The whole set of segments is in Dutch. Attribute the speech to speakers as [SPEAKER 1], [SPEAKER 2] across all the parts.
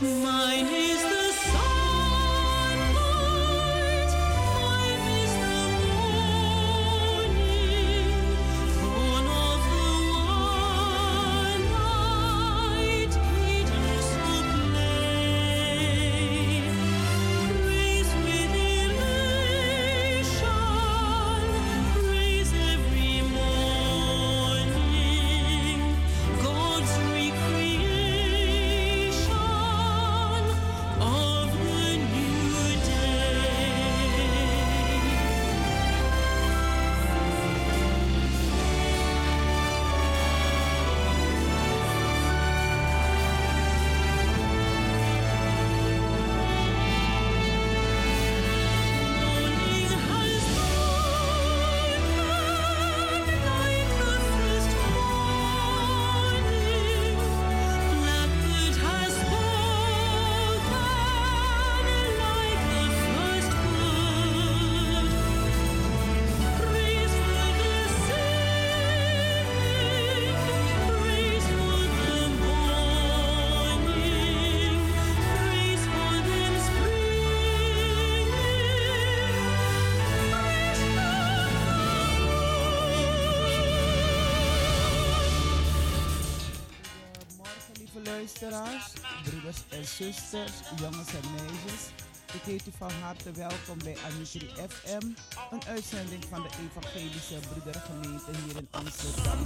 [SPEAKER 1] Mine.
[SPEAKER 2] broeders en zusters, jongens en meisjes. Ik heet u van harte welkom bij Anitri FM, een uitzending van de Evangelische Broedergemeente hier in Amsterdam.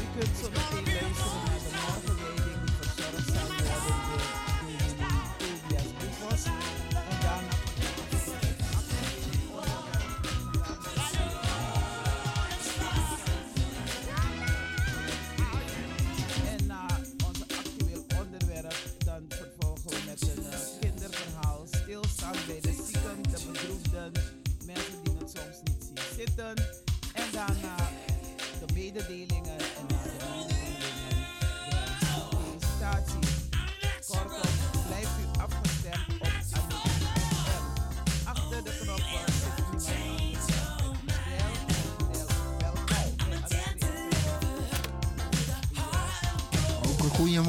[SPEAKER 2] U kunt zo meteen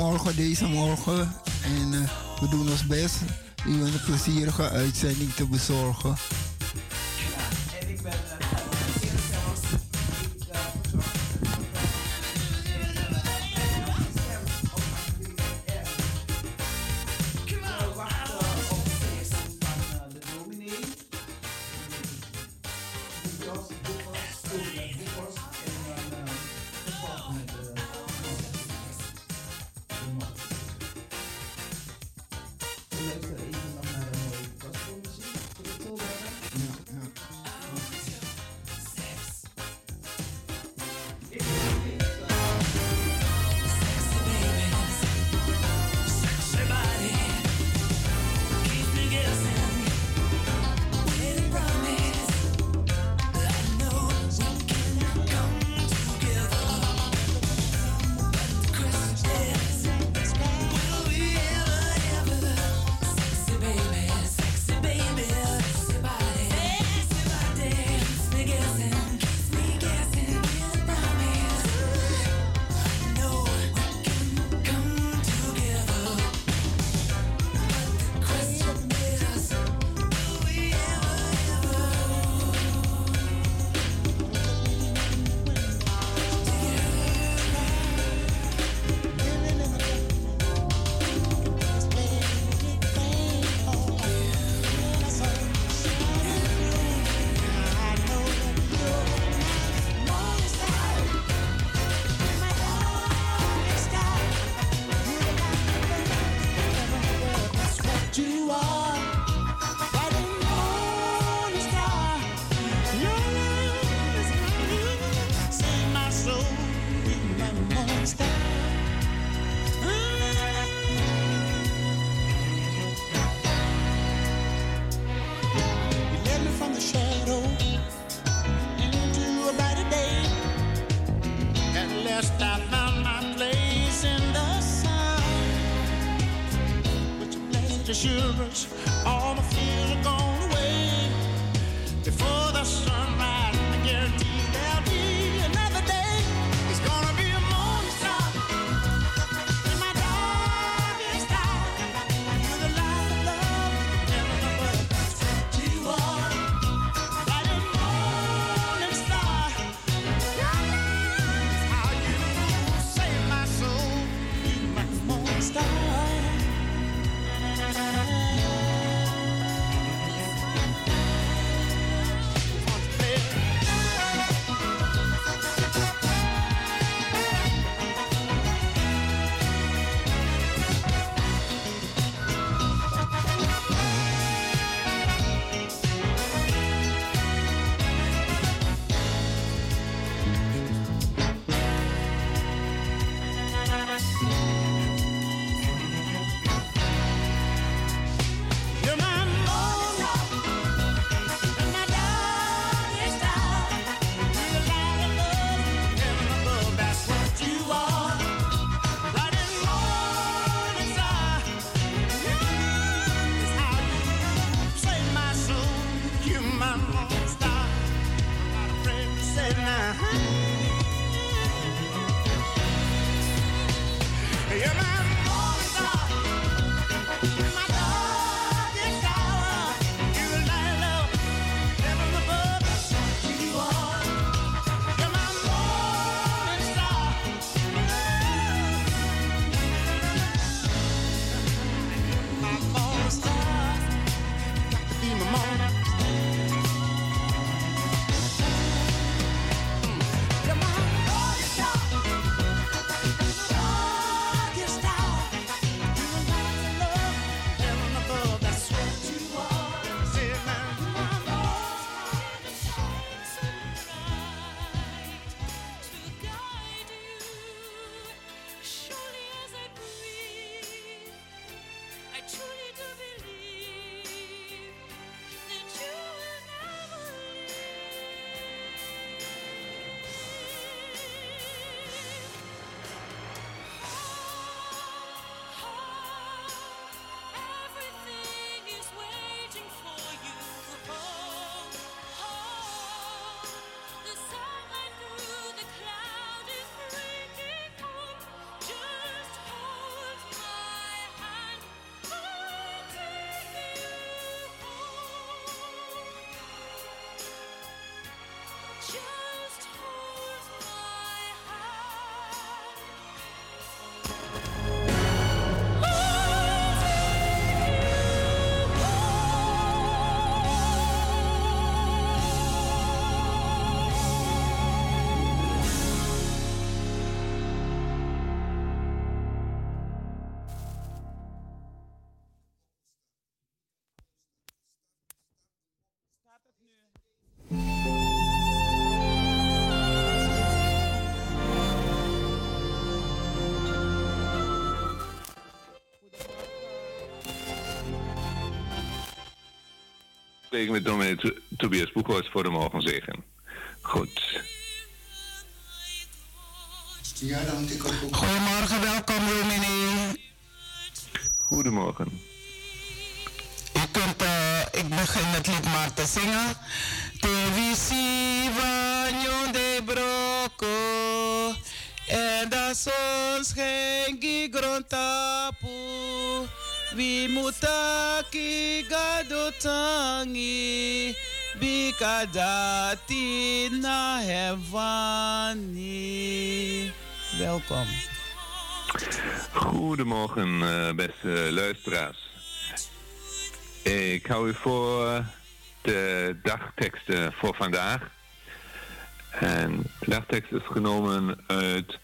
[SPEAKER 3] morgen, deze morgen. En eh, we doen ons best u een plezierige uitzending te bezorgen.
[SPEAKER 4] Spreek met dominee To- Tobias Boekhoorts voor de. Goed.
[SPEAKER 3] Ja, dan ik ook.
[SPEAKER 2] Goedemorgen, welkom dominee.
[SPEAKER 4] Goedemorgen.
[SPEAKER 2] U kunt, eh, ik begin het lied maar te zingen. Te visi vanyo de broko. En dat soms geen aki gadotangi. Bika dati na hevani. Welkom.
[SPEAKER 4] Goedemorgen, eh, beste luisteraars. Ik hou u voor de dagteksten voor vandaag. En de dagtekst is genomen uit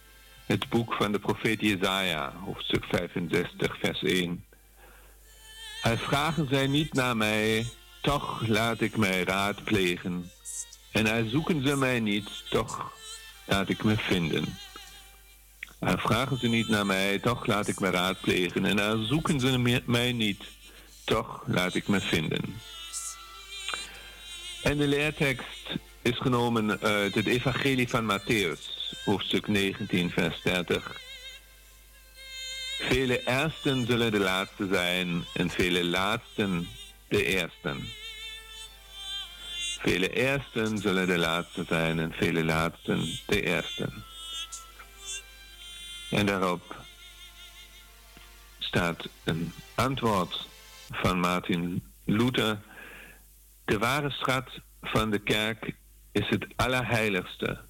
[SPEAKER 4] het boek van de profeet Jezaja, hoofdstuk 65, vers 1. Hij vragen zij niet naar mij, toch laat ik mij raadplegen. En hij zoeken ze mij niet, toch laat ik me vinden. En vragen ze niet naar mij, toch laat ik me raadplegen. En dan zoeken ze mij niet, toch laat ik me vinden. En de leertekst is genomen uit het Evangelie van Matthäus, hoofdstuk 19, vers 30. Vele eersten zullen de laatste zijn en vele laatsten de eersten. Vele eersten zullen de laatste zijn en vele laatsten de eersten. En daarop staat een antwoord van Martin Luther. De ware schat van de kerk is het allerheiligste.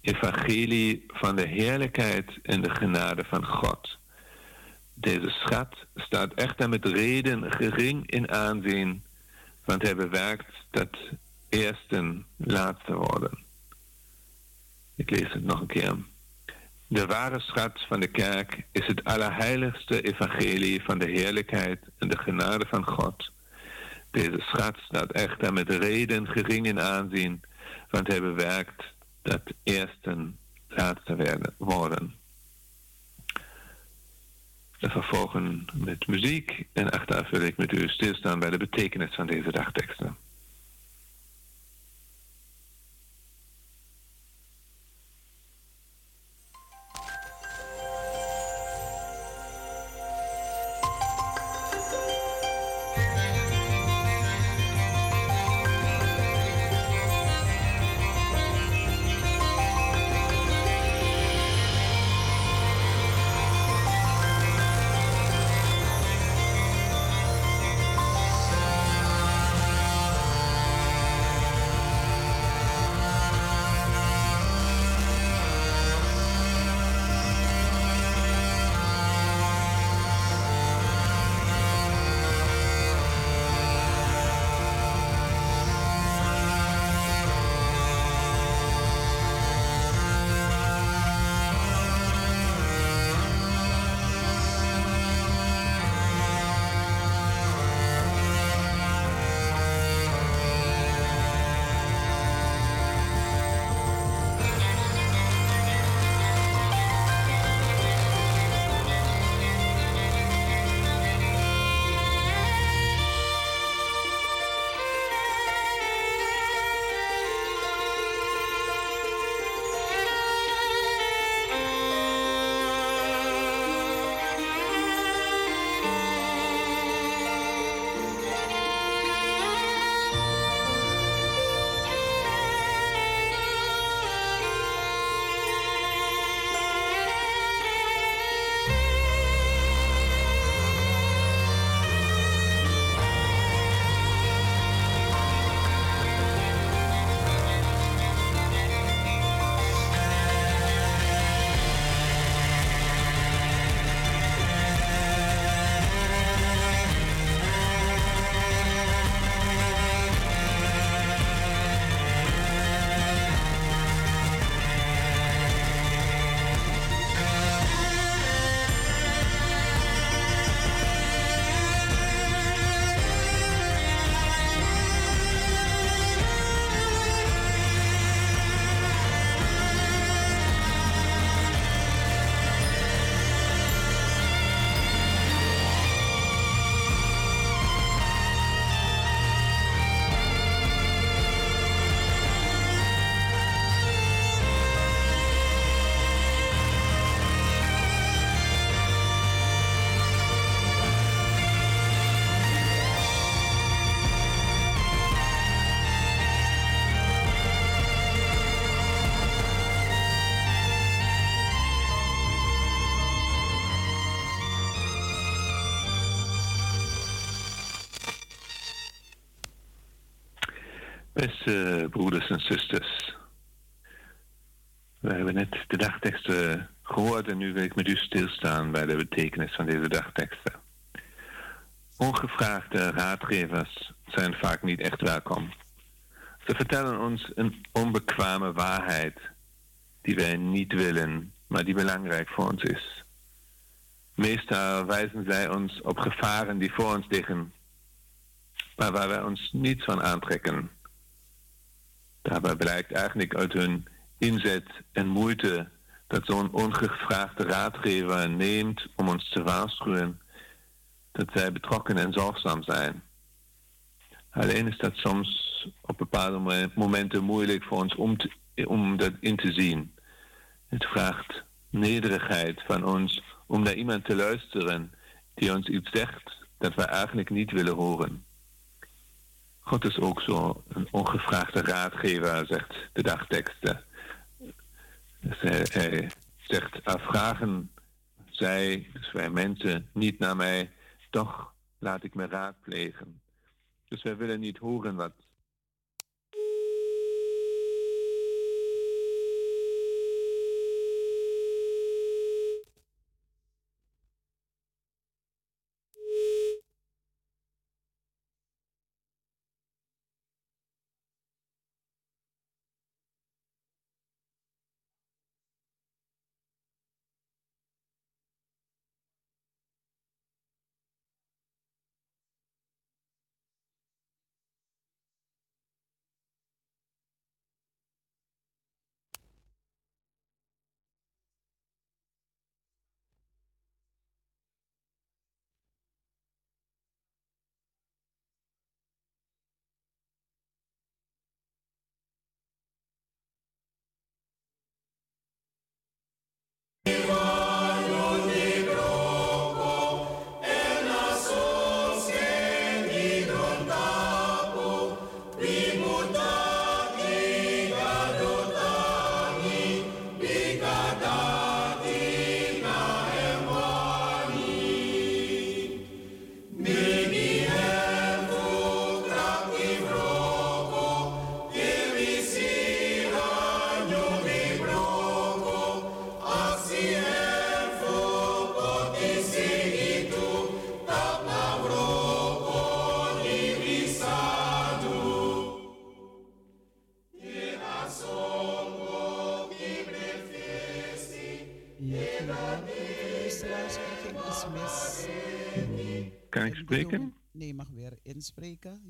[SPEAKER 4] Evangelie van de heerlijkheid en de genade van God. Deze schat staat echter met reden gering in aanzien, want hij bewerkt dat eersten laatste worden. Ik lees het nog een keer. De ware schat van de kerk is het allerheiligste evangelie van de heerlijkheid en de genade van God. Deze schat staat echter met reden gering in aanzien, want hij bewerkt dat eersten laatste worden. Vervolgen met muziek en achteraf wil ik met u stilstaan bij de betekenis van deze dagteksten. Beste broeders en zusters, we hebben net de dagteksten gehoord en nu wil ik met u stilstaan bij de betekenis van deze dagteksten. Ongevraagde raadgevers zijn vaak niet echt welkom. Ze vertellen ons een onbekwame waarheid die wij niet willen, maar die belangrijk voor ons is. Meestal wijzen zij ons op gevaren die voor ons liggen, maar waar wij ons niets van aantrekken. Daarbij blijkt eigenlijk uit hun inzet en moeite dat zo'n ongevraagde raadgever neemt om ons te waarschuwen dat zij betrokken en zorgzaam zijn. Alleen is dat soms op bepaalde mo- momenten moeilijk voor ons om, te- om dat in te zien. Het vraagt nederigheid van ons om naar iemand te luisteren die ons iets zegt dat we eigenlijk niet willen horen. God is ook zo een ongevraagde raadgever, zegt de dagteksten. Dus hij, zegt, "Ah, vragen zij, dus wij mensen, niet naar mij, toch laat ik me raadplegen. Dus wij willen niet horen wat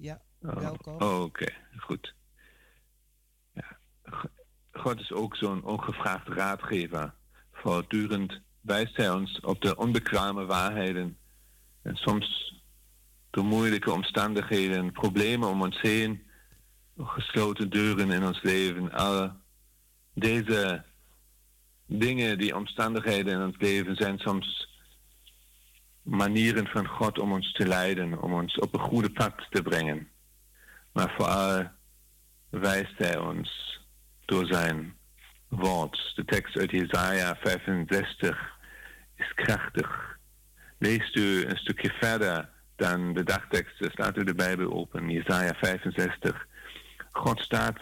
[SPEAKER 5] Ja,
[SPEAKER 4] Oh,
[SPEAKER 5] welkom.
[SPEAKER 4] oh, Oké, goed. Ja. God is ook zo'n ongevraagd raadgever. Voortdurend wijst hij ons op de onbekwame waarheden. En soms door moeilijke omstandigheden, problemen om ons heen, gesloten deuren in ons leven. Al deze dingen, die omstandigheden in ons leven zijn soms manieren van God om ons te leiden, om ons op een goede pad te brengen. Maar vooral wijst hij ons door zijn woord. De tekst uit Jesaja 65 is krachtig. Leest u een stukje verder dan de dagtekst, staat u de Bijbel open, Jesaja 65. God staat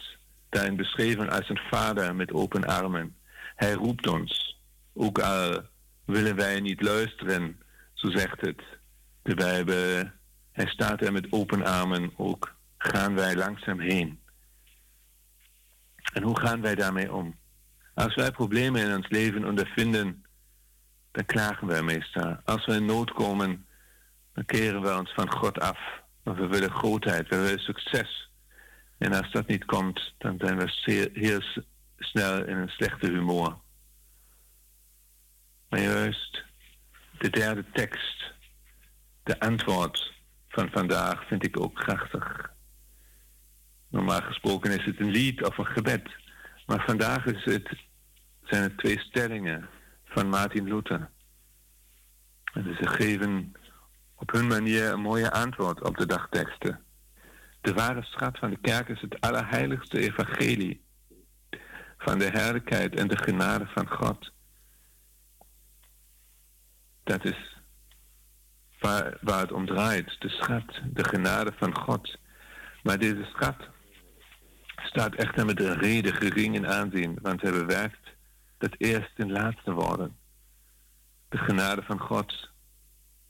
[SPEAKER 4] daarin beschreven als een vader met open armen. Hij roept ons, ook al willen wij niet luisteren, zo zegt het de Bijbel. Hij staat er met open armen, ook gaan wij langzaam heen. En hoe gaan wij daarmee om? Als wij problemen in ons leven ondervinden, dan klagen wij meestal. Als we in nood komen, dan keren we ons van God af. Want we willen grootheid, we willen succes. En als dat niet komt, dan zijn we zeer, heel snel in een slechte humor. Maar juist de derde tekst, de antwoord van vandaag, vind ik ook krachtig. Normaal gesproken is het een lied of een gebed. Maar vandaag is het, zijn het twee stellingen van Martin Luther. En ze geven op hun manier een mooie antwoord op de dagteksten. De ware schat van de kerk is het allerheiligste evangelie van de heerlijkheid en de genade van God. Dat is waar, waar het om draait, de schat, de genade van God. Maar deze schat staat echter met een reden gering in aanzien, want hij bewerkt dat eerst en laatste worden. De genade van God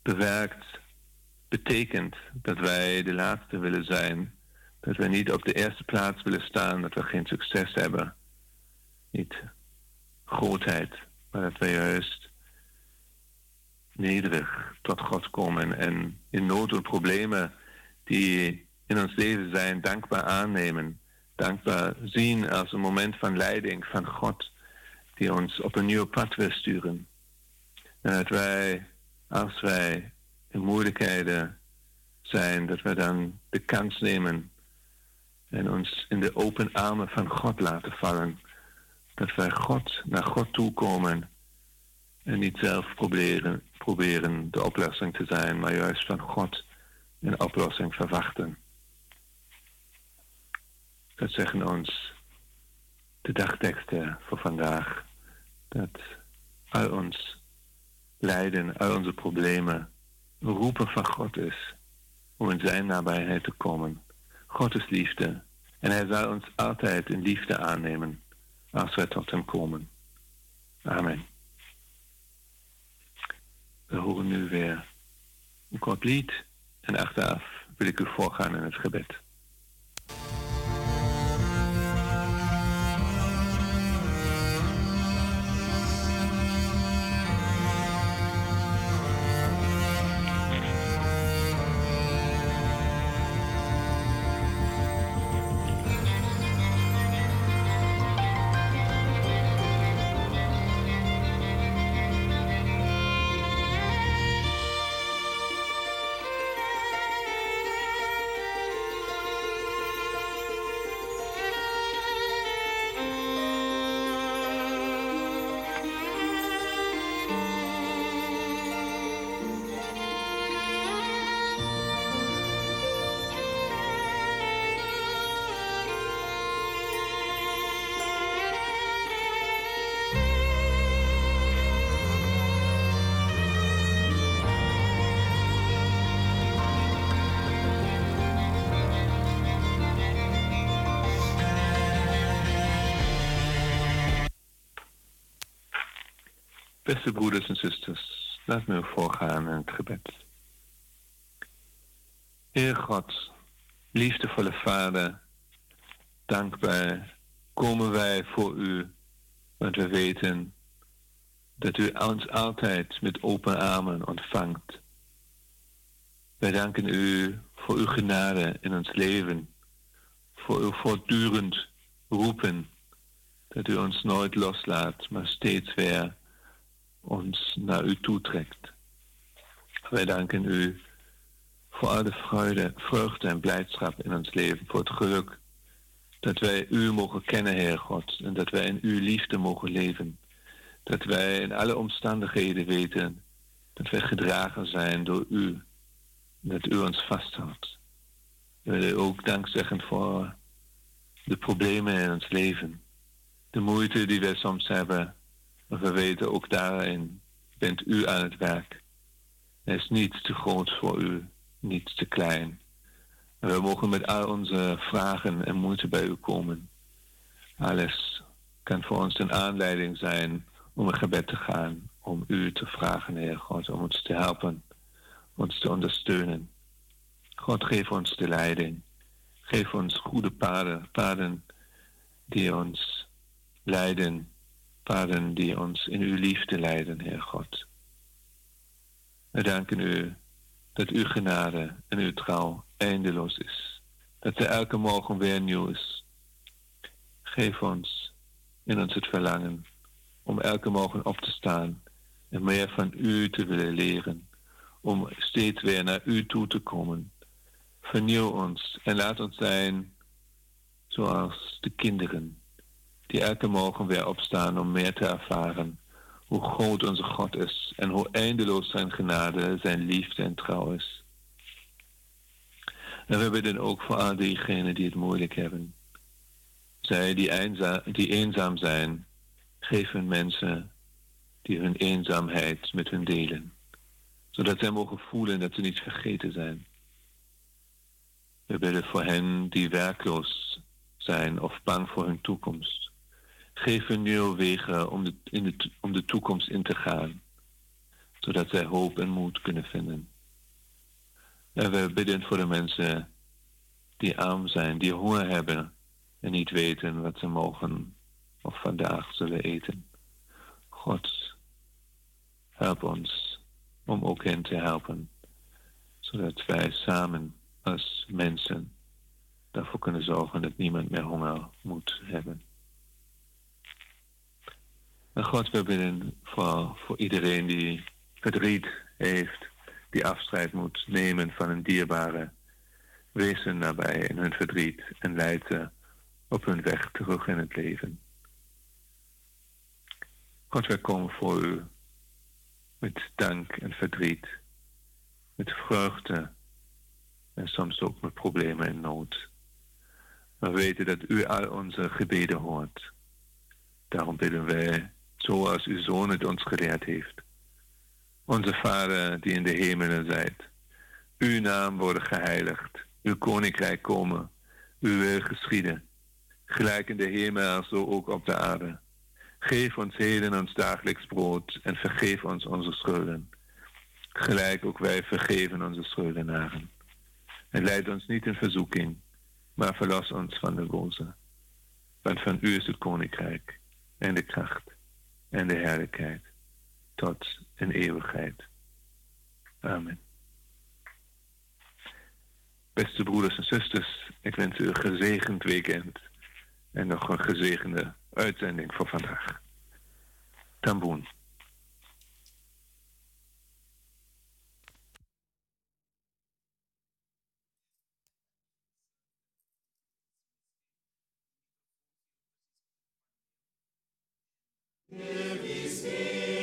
[SPEAKER 4] bewerkt, betekent dat wij de laatste willen zijn, dat wij niet op de eerste plaats willen staan, dat we geen succes hebben, niet grootheid, maar dat wij juist nederig tot God komen en in nood en problemen die in ons leven zijn, dankbaar aannemen. Dankbaar zien als een moment van leiding van God die ons op een nieuw pad wil sturen. En dat wij, als wij in moeilijkheden zijn, dat we dan de kans nemen en ons in de open armen van God laten vallen. Dat wij God, naar God toe komen en niet zelf proberen, de oplossing te zijn, maar juist van God een oplossing verwachten. Dat zeggen ons de dagteksten voor vandaag. Dat al ons lijden, al onze problemen, roepen van God is om in zijn nabijheid te komen. God is liefde en hij zal ons altijd in liefde aannemen als wij tot hem komen. Amen. We horen nu weer een kort lied en achteraf wil ik u voorgaan in het gebed. Beste broeders en zusters, laat me voorgaan in het gebed. Heer God, liefdevolle Vader, dankbaar komen wij voor u, want we weten dat u ons altijd met open armen ontvangt. Wij danken u voor uw genade in ons leven, voor uw voortdurend roepen, dat u ons nooit loslaat, maar steeds weer ons naar u toetrekt. Wij danken u voor al de vreugde, vreugde en blijdschap in ons leven, voor het geluk dat wij u mogen kennen, Heer God, en dat wij in uw liefde mogen leven. Dat wij in alle omstandigheden weten dat wij gedragen zijn door u, dat u ons vasthoudt. We willen ook dank zeggen voor de problemen in ons leven, de moeite die wij soms hebben we weten ook daarin bent u aan het werk. Er is niets te groot voor u, niets te klein. We mogen met al onze vragen en moeite bij u komen. Alles kan voor ons een aanleiding zijn om een gebed te gaan, om u te vragen, Heer God, om ons te helpen, ons te ondersteunen. God, geef ons de leiding. Geef ons goede paden, paden die ons leiden paden die ons in uw liefde leiden, Heer God. We danken u dat uw genade en uw trouw eindeloos is. Dat ze elke morgen weer nieuw is. Geef ons in ons het verlangen om elke morgen op te staan en meer van u te willen leren. Om steeds weer naar u toe te komen. Vernieuw ons en laat ons zijn zoals de kinderen die elke morgen weer opstaan om meer te ervaren hoe groot onze God is en hoe eindeloos zijn genade, zijn liefde en trouw is. En we bidden ook voor al diegenen die het moeilijk hebben. Zij die, die eenzaam zijn, hun mensen die hun eenzaamheid met hun delen, zodat zij mogen voelen dat ze niet vergeten zijn. We bidden voor hen die werkloos zijn of bang voor hun toekomst. Geef nieuwe wegen om de, in de, om de toekomst in te gaan, zodat zij hoop en moed kunnen vinden. En we bidden voor de mensen die arm zijn, die honger hebben en niet weten wat ze mogen of vandaag zullen eten. God, help ons om ook hen te helpen, zodat wij samen als mensen daarvoor kunnen zorgen dat niemand meer honger moet hebben. God, we bidden voor, iedereen die verdriet heeft, die afscheid moet nemen van een dierbare. Wees hen nabij in hun verdriet en leid ze op hun weg terug in het leven. God, wij komen voor u met dank en verdriet, met vreugde en soms ook met problemen en nood. We weten dat u al onze gebeden hoort. Daarom bidden wij, zoals uw Zoon het ons geleerd heeft. Onze Vader die in de hemelen zijt, uw naam worden geheiligd, uw koninkrijk komen, uw wil geschieden, gelijk in de hemel zo ook op de aarde. Geef ons heden ons dagelijks brood en vergeef ons onze schulden, gelijk ook wij vergeven onze schuldenaren. En leid ons niet in verzoeking, maar verlos ons van de boze. Want van u is het koninkrijk en de kracht en de heerlijkheid tot in eeuwigheid. Amen. Beste broeders en zusters, ik wens u een gezegend weekend en nog een gezegende uitzending voor vandaag. Tamboen.
[SPEAKER 6] Give
[SPEAKER 2] ye speed.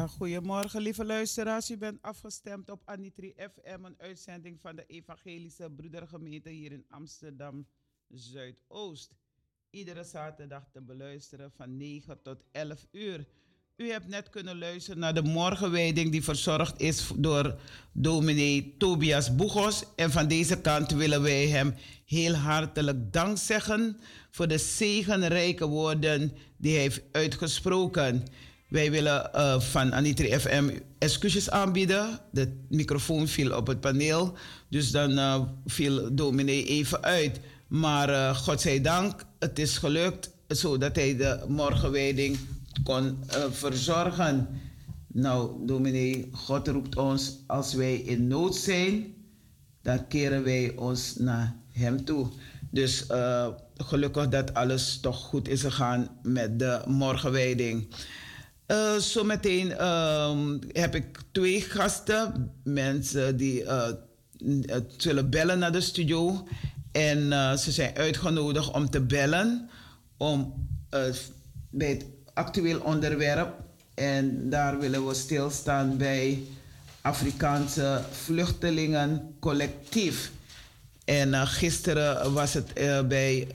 [SPEAKER 2] Goedemorgen lieve luisteraars. U bent afgestemd op Anitri FM, een uitzending van de Evangelische Broedergemeente hier in Amsterdam Zuidoost. Iedere zaterdag te beluisteren van 9 tot 11 uur. U hebt net kunnen luisteren naar de morgenwijding die verzorgd is door dominee Tobias Boegos. En van deze kant willen wij hem heel hartelijk dank zeggen voor de zegenrijke woorden die hij heeft uitgesproken. Wij willen eh, van Anitri FM excuses aanbieden. De microfoon viel op het paneel, dus dan eh, viel dominee even uit. Maar uh, godzijdank, het is gelukt zodat hij de morgenwijding kon verzorgen. Nou, dominee, God roept ons als wij in nood zijn, dan keren wij ons naar hem toe. Dus gelukkig dat alles toch goed is gegaan met de morgenwijding. Uh, zometeen uh, heb ik twee gasten, mensen die uh, zullen bellen naar de studio. En ze zijn uitgenodigd om te bellen om, bij het actueel onderwerp. En daar willen we stilstaan bij Afrikaanse Vluchtelingen Collectief. En gisteren was het bij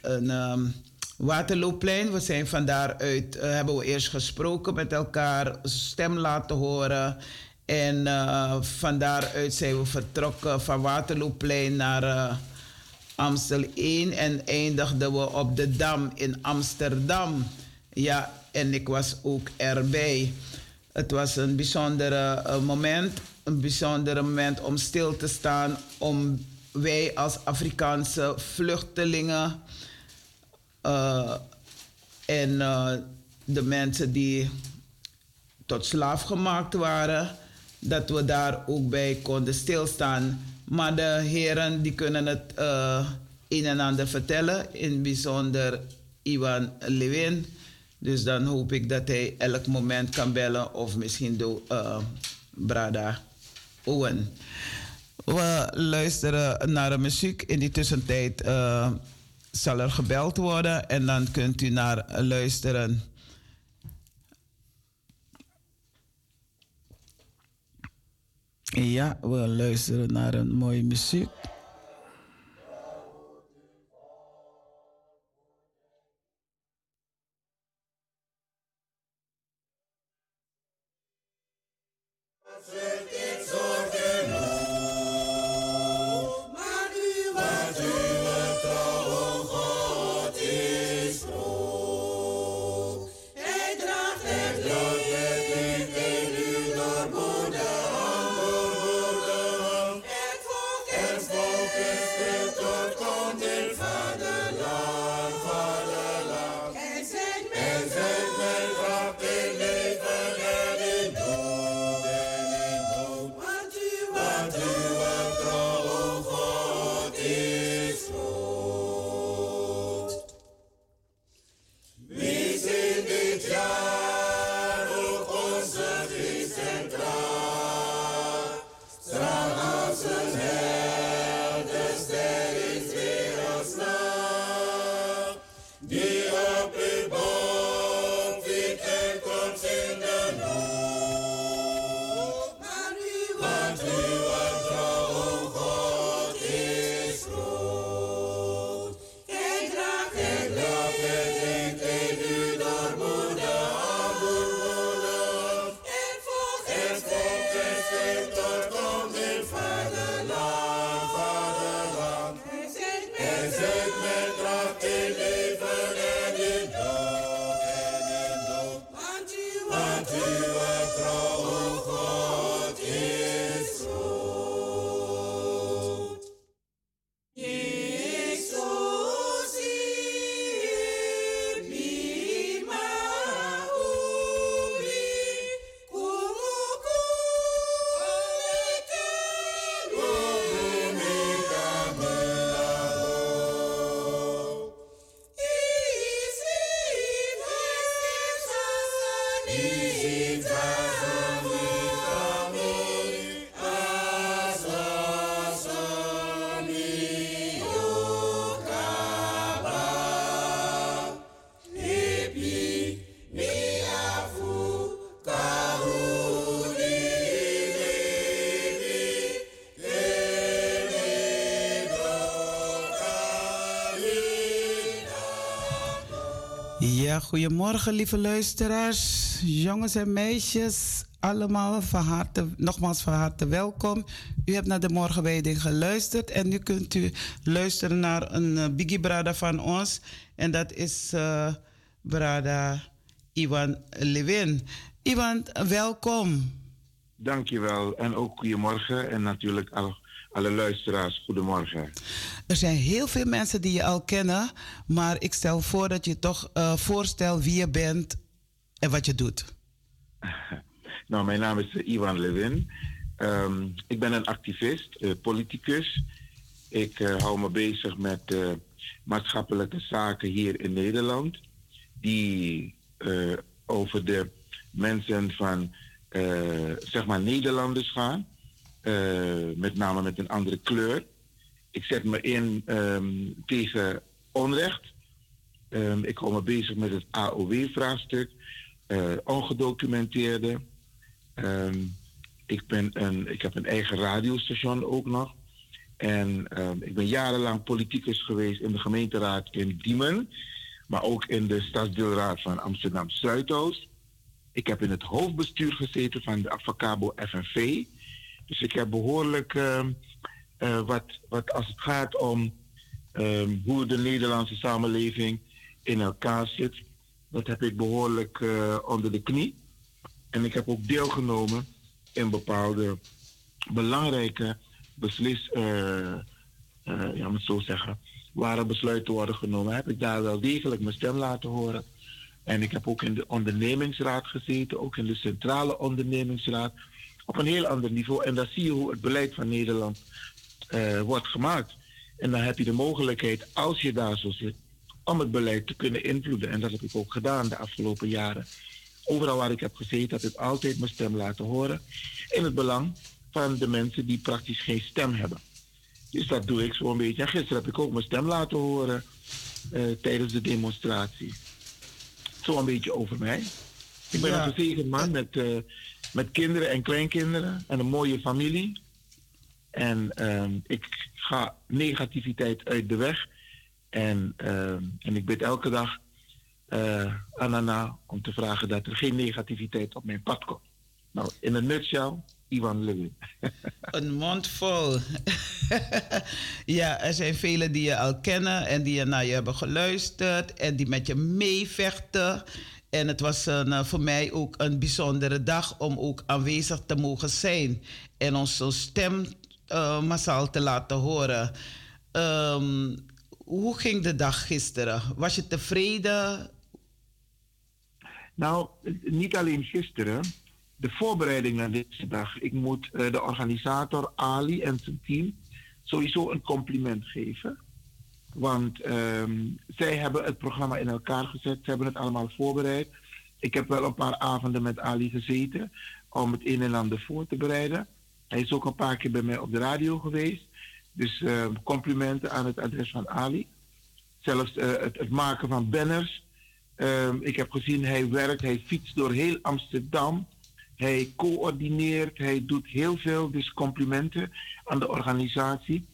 [SPEAKER 2] een. Um, Waterloopplein. We zijn van daaruit, uh, hebben we eerst gesproken met elkaar, stem laten horen. En uh, van daaruit zijn we vertrokken van Waterloopplein naar uh, Amstel 1 en eindigden we op de Dam in Amsterdam. Ja, en ik was ook erbij. Het was een bijzondere moment, een bijzondere moment om stil te staan, om wij als Afrikaanse vluchtelingen uh, en uh, de mensen die tot slaaf gemaakt waren, dat we daar ook bij konden stilstaan. Maar de heren die kunnen het uh, een en ander vertellen, in bijzonder Ivan Lewin. Dus dan hoop ik dat hij elk moment kan bellen of misschien door Brada Owen. We luisteren naar de muziek. In die tussentijd zal er gebeld worden en dan kunt u naar luisteren. Ja, we luisteren naar een mooie muziek. Goedemorgen lieve luisteraars, jongens en meisjes. Allemaal van harte, nogmaals van harte welkom. U hebt naar de morgenwijding geluisterd en nu kunt u luisteren naar een eh, biggie van ons. En dat is eh brada Ivan Levin. Ivan, welkom.
[SPEAKER 7] Dankjewel en ook goedemorgen en natuurlijk alle, alle luisteraars goedemorgen.
[SPEAKER 2] Er zijn heel veel mensen die je al kennen, maar ik stel voor dat je toch eh, voorstelt wie je bent en wat je doet.
[SPEAKER 7] Nou, mijn naam is eh, Ivan Levin. Ehm, ik ben een activist, eh, politicus. Ik hou me bezig met maatschappelijke zaken hier in Nederland, die over de mensen van zeg maar Nederlanders gaan, met name met een andere kleur. Ik zet me in ehm, tegen onrecht. Ehm, ik hou me bezig met het AOW-vraagstuk, eh ongedocumenteerde. Ehm, ik, ben een, ik heb een eigen radiostation ook nog. En ik ben jarenlang politicus geweest in de gemeenteraad in Diemen, maar ook in de stadsdeelraad van Amsterdam Zuidoost. Ik heb in het hoofdbestuur gezeten van de Avacabo FNV. Dus ik heb behoorlijk eh, wat, wat als het gaat om ehm, hoe de Nederlandse samenleving in elkaar zit, dat heb ik behoorlijk eh, onder de knie. En ik heb ook deelgenomen in bepaalde belangrijke beslis, eh, ja, moet zo zeggen, waar besluiten worden genomen, heb ik daar wel degelijk mijn stem laten horen. En ik heb ook in de ondernemingsraad gezeten, ook in de centrale ondernemingsraad, op een heel ander niveau. En dan zie je hoe het beleid van Nederland eh, wordt gemaakt. En dan heb je de mogelijkheid, als je daar zo zit, om het beleid te kunnen invloeden. En dat heb ik ook gedaan de afgelopen jaren. Overal waar ik heb gezeten, heb ik altijd mijn stem laten horen. In het belang van de mensen die praktisch geen stem hebben. Dus dat doe ik zo'n beetje. En gisteren heb ik ook mijn stem laten horen eh, tijdens de demonstratie. Zo een beetje over mij. Ik ben
[SPEAKER 2] Ja.
[SPEAKER 7] een gezegend man met, eh, met kinderen en kleinkinderen en een mooie familie. En ehm, ik ga negativiteit uit de weg. En, ehm, en ik bid elke dag eh Anana om te vragen dat er geen negativiteit op mijn pad komt. Nou, in een nutshell, Ivan Lewin.
[SPEAKER 2] Een mond vol. ja, er zijn velen die je al kennen en die naar je hebben geluisterd en die met je meevechten. En het was een, eh, voor mij ook een bijzondere dag om ook aanwezig te mogen zijn en onze stem eh, massaal te laten horen. Ehm, hoe ging de dag gisteren? Was je tevreden?
[SPEAKER 7] Nou, niet alleen gisteren. De voorbereiding naar deze dag. Ik moet eh, de organisator Ali en zijn team sowieso een compliment geven. Want ehm, zij hebben het programma in elkaar gezet. Ze hebben het allemaal voorbereid. Ik heb wel een paar avonden met Ali gezeten om het een en ander voor te bereiden. Hij is ook een paar keer bij mij op de radio geweest. Dus ehm, complimenten aan het adres van Ali. Zelfs eh, het, het maken van banners. Ehm, ik heb gezien, hij werkt, hij fietst door heel Amsterdam. Hij coördineert, hij doet heel veel. Dus complimenten aan de organisatie.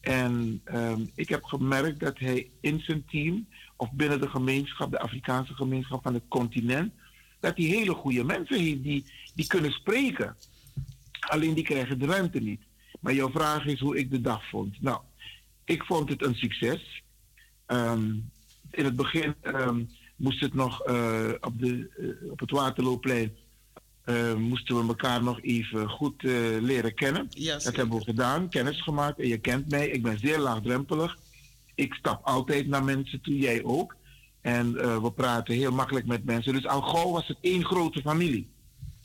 [SPEAKER 7] En ehm, ik heb gemerkt dat hij in zijn team, of binnen de gemeenschap, de Afrikaanse gemeenschap van het continent, dat hij hele goede mensen heeft die, die kunnen spreken. Alleen die krijgen de ruimte niet. Maar jouw vraag is hoe ik de dag vond. Nou, ik vond het een succes. Ehm, in het begin ehm, moest het nog eh, op, de, eh, op het Waterloopplein. eh, moesten we elkaar nog even goed eh, leren kennen. Dat hebben we gedaan, kennis gemaakt. En je kent mij, ik ben zeer laagdrempelig. Ik stap altijd naar mensen toe, jij ook. En we praten heel makkelijk met mensen. Dus al gauw was het één grote familie.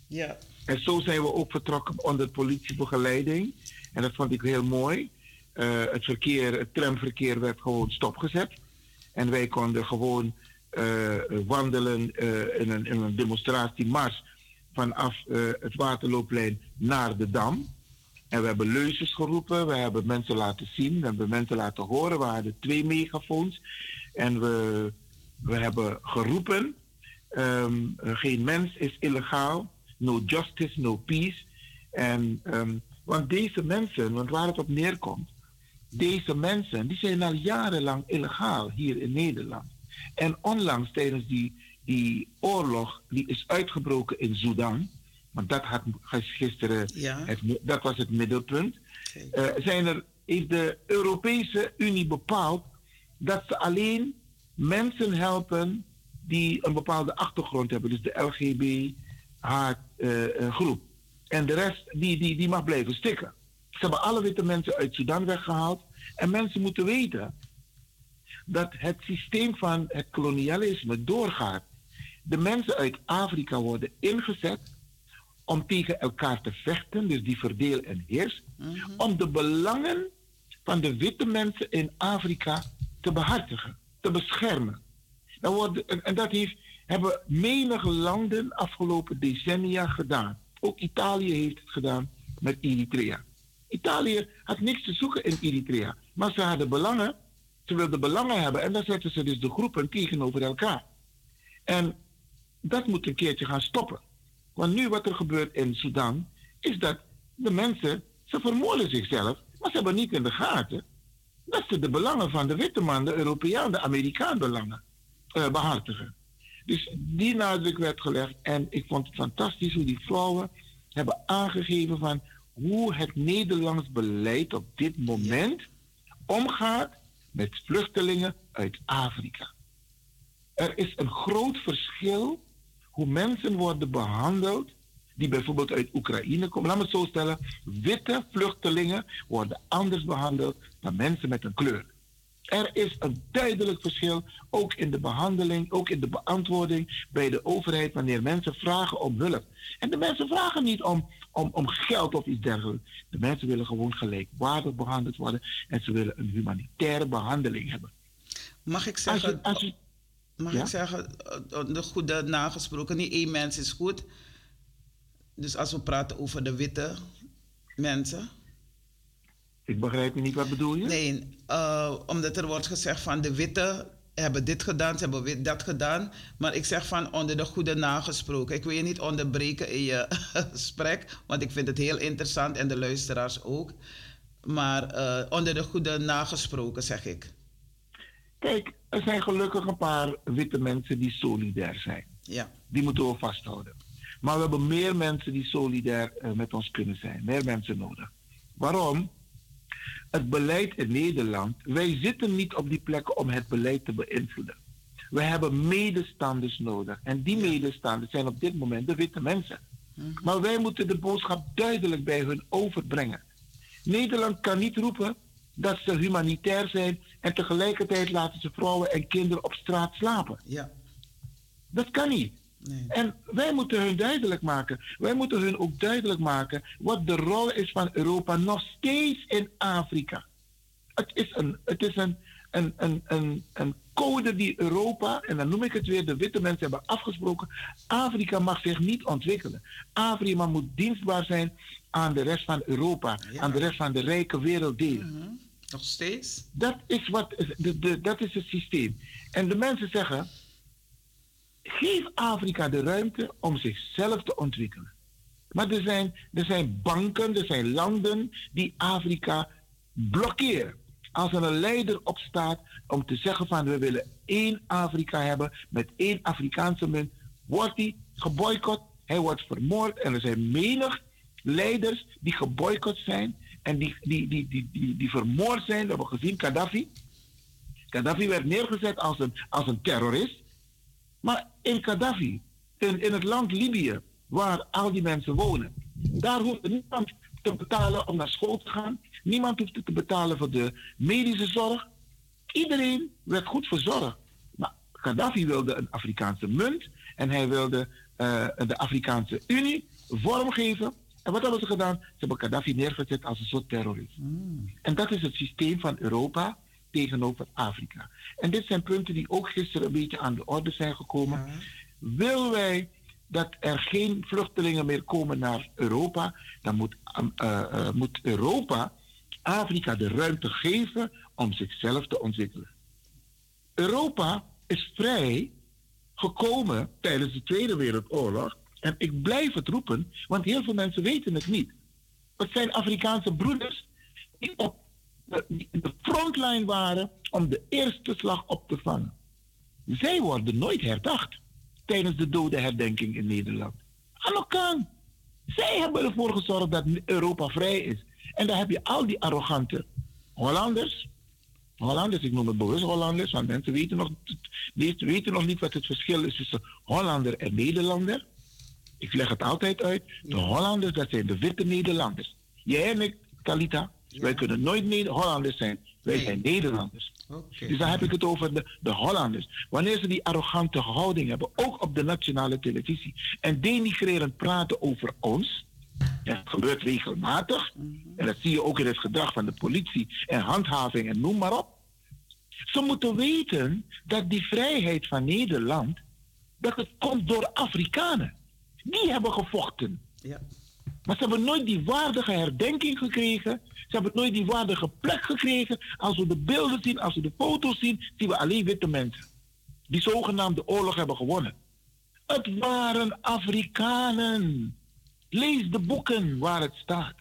[SPEAKER 2] Ja.
[SPEAKER 7] En zo zijn we ook vertrokken onder politiebegeleiding. En dat vond ik heel mooi. Eh, het verkeer, het tramverkeer werd gewoon stopgezet. En wij konden gewoon eh, wandelen eh, in, een, in een demonstratiemars vanaf het Waterloopplein naar de Dam. En we hebben leuzes geroepen, we hebben mensen laten zien, we hebben mensen laten horen. We hadden twee megafoons. En we, we hebben geroepen, ehm, geen mens is illegaal, no justice, no peace. En, ehm, want deze mensen, want waar het op neerkomt, deze mensen, die zijn al jarenlang illegaal hier in Nederland. En onlangs tijdens die, die oorlog die is uitgebroken in Sudan, want dat had gisteren,
[SPEAKER 2] Ja.
[SPEAKER 7] het, dat was het middelpunt, eh, zijn er, heeft de Europese Unie bepaald dat ze alleen mensen helpen die een bepaalde achtergrond hebben, dus de LGB-groep. en de rest die, die, die mag blijven stikken. Ze hebben alle witte mensen uit Sudan weggehaald. En mensen moeten weten dat het systeem van het kolonialisme doorgaat. De mensen uit Afrika worden ingezet om tegen elkaar te vechten, dus die verdeel en heers, om de belangen van de witte mensen in Afrika te behartigen, te beschermen. Dan wordt, en, en dat heeft, hebben menig landen afgelopen decennia gedaan. Ook Italië heeft het gedaan met Eritrea. Italië had niks te zoeken in Eritrea, maar ze hadden belangen, ze wilden belangen hebben en dan zetten ze dus de groepen tegenover elkaar. En dat moet een keertje gaan stoppen. Want nu wat er gebeurt in Sudan, is dat de mensen, ze vermoorden zichzelf, maar ze hebben niet in de gaten dat ze de belangen van de witte man, de Europeaan, de Amerikaan belangen eh, behartigen. Dus die nadruk werd gelegd en ik vond het fantastisch hoe die vrouwen hebben aangegeven van hoe het Nederlands beleid op dit moment omgaat met vluchtelingen uit Afrika. Er is een groot verschil hoe mensen worden behandeld die bijvoorbeeld uit Oekraïne komen. Laat me het zo stellen, witte vluchtelingen worden anders behandeld dan mensen met een kleur. Er is een duidelijk verschil, ook in de behandeling, ook in de beantwoording bij de overheid wanneer mensen vragen om hulp. En de mensen vragen niet om, om, om geld of iets dergelijks. De mensen willen gewoon gelijkwaardig behandeld worden en ze willen een humanitaire behandeling hebben.
[SPEAKER 2] Mag ik
[SPEAKER 7] Als
[SPEAKER 2] zeggen,
[SPEAKER 7] je, als je,
[SPEAKER 2] mag
[SPEAKER 7] Ja?
[SPEAKER 2] ik zeggen eh, de goede nagesproken, niet één mens is goed. Dus als we praten over de witte mensen.
[SPEAKER 7] Ik begrijp niet, wat bedoel je?
[SPEAKER 2] Nee, eh, omdat er wordt gezegd van de witte hebben dit gedaan, ze hebben dat gedaan. Maar ik zeg van onder de goede nagesproken. Ik wil je niet onderbreken in je gesprek, want ik vind het heel interessant en de luisteraars ook. Maar eh, onder de goede nagesproken zeg ik.
[SPEAKER 7] Kijk, er zijn gelukkig een paar witte mensen die solidair zijn.
[SPEAKER 2] Ja,
[SPEAKER 7] Die moeten we vasthouden. Maar we hebben meer mensen die solidair eh, met ons kunnen zijn. Meer mensen nodig. Waarom? Het beleid in Nederland, wij zitten niet op die plekken om het beleid te beïnvloeden. We hebben medestanders nodig. En die medestanders zijn op dit moment de witte mensen. Maar wij moeten de boodschap duidelijk bij hun overbrengen. Nederland kan niet roepen dat ze humanitair zijn en tegelijkertijd laten ze vrouwen en kinderen op straat slapen.
[SPEAKER 2] ja.
[SPEAKER 7] Dat kan niet.
[SPEAKER 2] Nee.
[SPEAKER 7] En wij moeten hun duidelijk maken. Wij moeten hun ook duidelijk maken wat de rol is van Europa nog steeds in Afrika. Het is een, het is een, een, een, een, een code die Europa, en dan noem ik het weer, de witte mensen hebben afgesproken. Afrika mag zich niet ontwikkelen. Afrika moet dienstbaar zijn aan de rest van Europa,
[SPEAKER 2] Ja.
[SPEAKER 7] aan de rest van de rijke werelddelen.
[SPEAKER 2] Mhm. Nog steeds?
[SPEAKER 7] Dat is, wat, de, de, dat is het systeem. En de mensen zeggen, geef Afrika de ruimte om zichzelf te ontwikkelen. Maar er zijn, er zijn banken, er zijn landen die Afrika blokkeren. Als er een leider opstaat om te zeggen van we willen één Afrika hebben met één Afrikaanse munt, wordt hij geboycott, hij wordt vermoord en er zijn menig leiders die geboycott zijn en die, die, die, die, die, die vermoord zijn. We hebben gezien Gaddafi. Gaddafi werd neergezet als een, als een terrorist. Maar in Gaddafi, in, in het land Libië, waar al die mensen wonen, daar hoeft niemand te betalen om naar school te gaan. Niemand hoeft te betalen voor de medische zorg. Iedereen werd goed verzorgd. Maar Gaddafi wilde een Afrikaanse munt en hij wilde eh, de Afrikaanse Unie vormgeven. En wat hebben ze gedaan? Ze hebben Gaddafi neergezet als een soort terrorist. En dat is het systeem van Europa tegenover Afrika. En dit zijn punten die ook gisteren een beetje aan de orde zijn gekomen. Wil wij dat er geen vluchtelingen meer komen naar Europa, dan moet, um, eh, eh, moet Europa Afrika de ruimte geven om zichzelf te ontwikkelen. Europa is vrij gekomen tijdens de Tweede Wereldoorlog. En ik blijf het roepen, want heel veel mensen weten het niet. Het zijn Afrikaanse broeders die op de, de frontline waren om de eerste slag op te vangen. zij worden nooit herdacht tijdens de dodenherdenking in Nederland. Elkaar. Zij hebben ervoor gezorgd dat Europa vrij is. En dan heb je al die arrogante Hollanders. Hollanders, ik noem het bewust Hollanders, want mensen weten nog, nog niet wat het verschil is tussen Hollander en Nederlander. Ik leg het altijd uit. De Hollanders, dat zijn de witte Nederlanders. Jij en ik, Wij kunnen nooit Neder- Hollanders zijn. Wij
[SPEAKER 2] Nee.
[SPEAKER 7] zijn Nederlanders. Dus dan heb ik het over de, de Hollanders. Wanneer ze die arrogante houding hebben, ook op de nationale televisie, en denigrerend praten over ons, ja, dat gebeurt regelmatig, en dat zie je ook in het gedrag van de politie en handhaving en noem maar op. Ze moeten weten dat die vrijheid van Nederland, dat het komt door Afrikanen. Die hebben gevochten.
[SPEAKER 2] Ja.
[SPEAKER 7] Maar ze hebben nooit die waardige herdenking gekregen. Ze hebben nooit die waardige plek gekregen. Als we de beelden zien, als we de foto's zien, zien we alleen witte mensen. Die zogenaamde oorlog hebben gewonnen. Het waren Afrikanen. Lees de boeken waar het staat.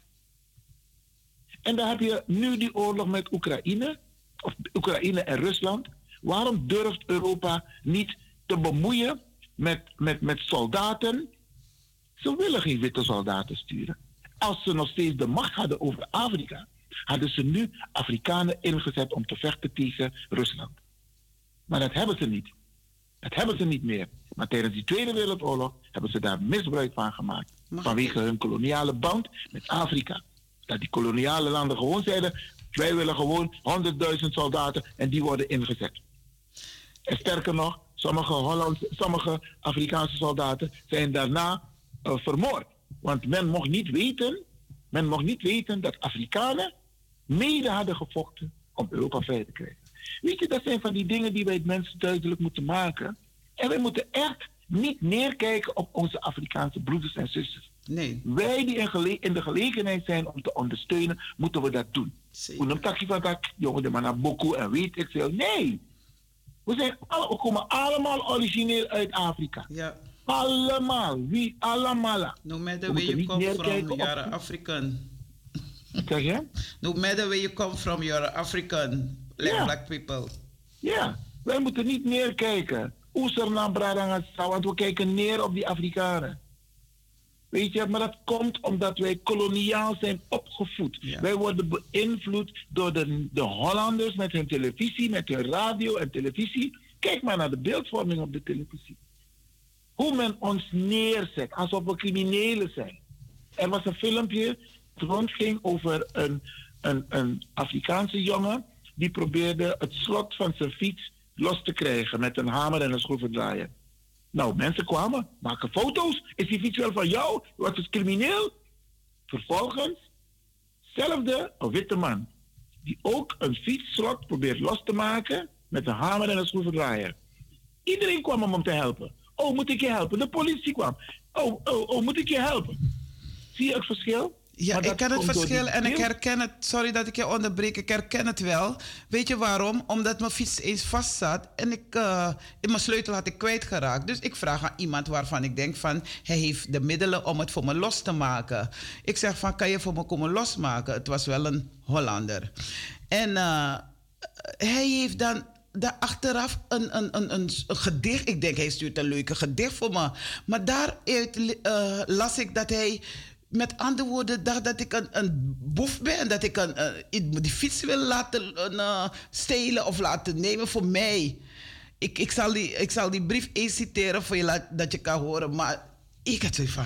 [SPEAKER 7] En dan heb je nu die oorlog met Oekraïne, of Oekraïne en Rusland. Waarom durft Europa niet te bemoeien met, met, met soldaten ze willen geen witte soldaten sturen. Als ze nog steeds de macht hadden over Afrika, hadden ze nu Afrikanen ingezet om te vechten tegen Rusland. Maar dat hebben ze niet. Dat hebben ze niet meer. Maar tijdens die Tweede Wereldoorlog hebben ze daar misbruik van gemaakt.
[SPEAKER 2] Mag
[SPEAKER 7] vanwege hun koloniale band met Afrika. Dat die koloniale landen gewoon zeiden: wij willen gewoon 100.000 soldaten en die worden ingezet. En sterker nog, sommige, Hollandse, sommige Afrikaanse soldaten zijn daarna eh, vermoord. Want men mocht niet weten, men mocht niet weten dat Afrikanen mede hadden gevochten om Europa vrij te krijgen. Weet je, dat zijn van die dingen die wij het mensen duidelijk moeten maken. En wij moeten echt niet neerkijken op onze Afrikaanse broeders en zusters.
[SPEAKER 2] Nee.
[SPEAKER 7] Wij die in, in de gelegenheid zijn om te ondersteunen, moeten we dat doen. Takje van dat, jongen, de man naar Boko en weet ik veel. Nee! We, zijn alle, we komen allemaal origineel uit Afrika.
[SPEAKER 2] Ja.
[SPEAKER 7] Allemaal. Wie? Allemaal.
[SPEAKER 2] No matter where you come from,
[SPEAKER 7] op-
[SPEAKER 2] you're African.
[SPEAKER 7] Zeg je?
[SPEAKER 2] No matter where you come from, you're African. Like
[SPEAKER 7] Ja.
[SPEAKER 2] black people.
[SPEAKER 7] Ja. Wij moeten niet neerkijken. Oeser naar Bradangasa, want we kijken neer op die Afrikanen. Weet je, maar dat komt omdat wij koloniaal zijn opgevoed.
[SPEAKER 2] Ja.
[SPEAKER 7] Wij worden beïnvloed door de, de Hollanders met hun televisie, met hun radio en televisie. Kijk maar naar de beeldvorming op de televisie. Hoe men ons neerzet, alsof we criminelen zijn. Er was een filmpje rondging over een, een, een Afrikaanse jongen die probeerde het slot van zijn fiets los te krijgen met een hamer en een schroevendraaier. Nou, mensen kwamen, maken foto's. Is die fiets wel van jou? Wat is crimineel? Vervolgens, zelfde een witte man, die ook een fietsslot probeert los te maken met een hamer en een schroevendraaier. Iedereen kwam om hem te helpen. Oh, moet ik je helpen? De politie kwam. Oh, oh, oh, moet ik je helpen? Zie je het verschil?
[SPEAKER 2] Ja, ik ken het verschil en ik herken het. Sorry dat ik je onderbreek, ik herken het wel. Weet je waarom? Omdat mijn fiets eens vast zat en ik, eh, in mijn sleutel had ik kwijtgeraakt. Dus ik vraag aan iemand waarvan ik denk van... hij heeft de middelen om het voor me los te maken. Ik zeg van, kan je voor me komen losmaken? Het was wel een Hollander. En eh, hij heeft dan daar achteraf een, een, een, een, gedicht. Ik denk, hij stuurt een leuke gedicht voor me. Maar daaruit eh, las ik dat hij met andere woorden dacht dat ik een, een boef ben. En dat ik een, eh, die fiets wil laten eh, stelen of laten nemen voor mij. Ik, ik, zal die, ik zal die brief eens citeren voor je, dat je kan horen. Maar ik had zoiets van?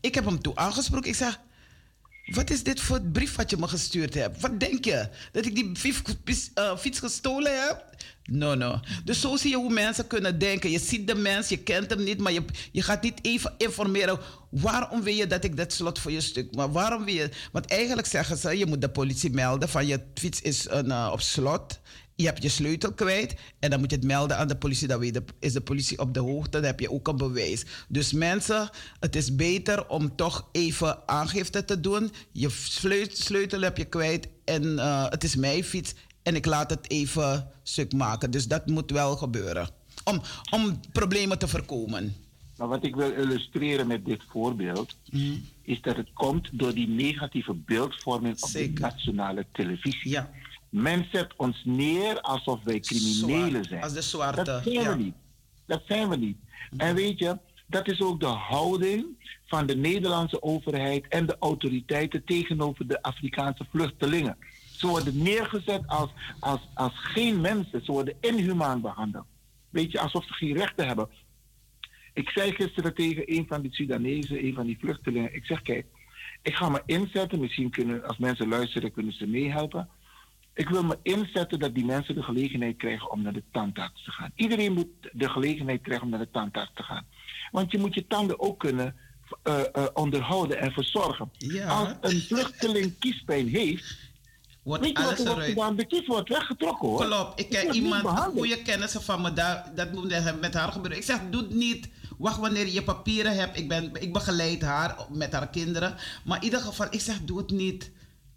[SPEAKER 2] Ik heb hem toen aangesproken. Ik zeg, wat is dit voor brief wat je me gestuurd hebt? Wat denk je? Dat ik die eh, fiets gestolen heb? No, no. Dus zo zie je hoe mensen kunnen denken. Je ziet de mens, je kent hem niet, maar je, je gaat niet even informeren. Waarom wil je dat ik dat slot voor je stuk? Maar waarom wil je... Want eigenlijk zeggen ze, je moet de politie melden van je fiets is een, eh, op slot. Je hebt je sleutel kwijt en dan moet je het melden aan de politie. Dan weet de, is de politie op de hoogte, dan heb je ook een bewijs. Dus mensen, het is beter om toch even aangifte te doen. Je sleut- sleutel heb je kwijt en eh, het is mijn fiets en ik laat het even stuk maken. Dus dat moet wel gebeuren. Om, om problemen te voorkomen.
[SPEAKER 7] Maar wat ik wil illustreren met dit voorbeeld, is dat het komt door die negatieve beeldvorming op
[SPEAKER 2] Zeker.
[SPEAKER 7] de nationale televisie.
[SPEAKER 2] Ja.
[SPEAKER 7] Men zet ons neer alsof wij criminelen zijn.
[SPEAKER 2] Als de zwarte.
[SPEAKER 7] Dat zijn
[SPEAKER 2] ja.
[SPEAKER 7] we niet. Dat zijn we niet. En weet je, dat is ook de houding van de Nederlandse overheid en de autoriteiten tegenover de Afrikaanse vluchtelingen. Ze worden neergezet als, als, als geen mensen. Ze worden inhumaan behandeld. Weet je, alsof ze geen rechten hebben. Ik zei gisteren tegen een van die Sudanezen, een van die vluchtelingen. Ik zeg, kijk, ik ga me inzetten. Misschien kunnen, als mensen luisteren, kunnen ze meehelpen. Ik wil me inzetten dat die mensen de gelegenheid krijgen om naar de tandarts te gaan. Iedereen moet de gelegenheid krijgen om naar de tandarts te gaan. Want je moet je tanden ook kunnen eh, eh, onderhouden en verzorgen.
[SPEAKER 2] Ja.
[SPEAKER 7] Als een vluchteling kiespijn heeft,
[SPEAKER 2] Wordt
[SPEAKER 7] weet je wat er wordt gedaan? De kies wordt weggetrokken hoor.
[SPEAKER 2] Klopt. Ik ken iemand, goede kennissen van me, daar, dat moet met haar gebeuren. Ik zeg, doe het niet. Wacht wanneer je je papieren hebt. Ik, ben, ik begeleid haar met haar kinderen. Maar in ieder geval, ik zeg, doe het niet.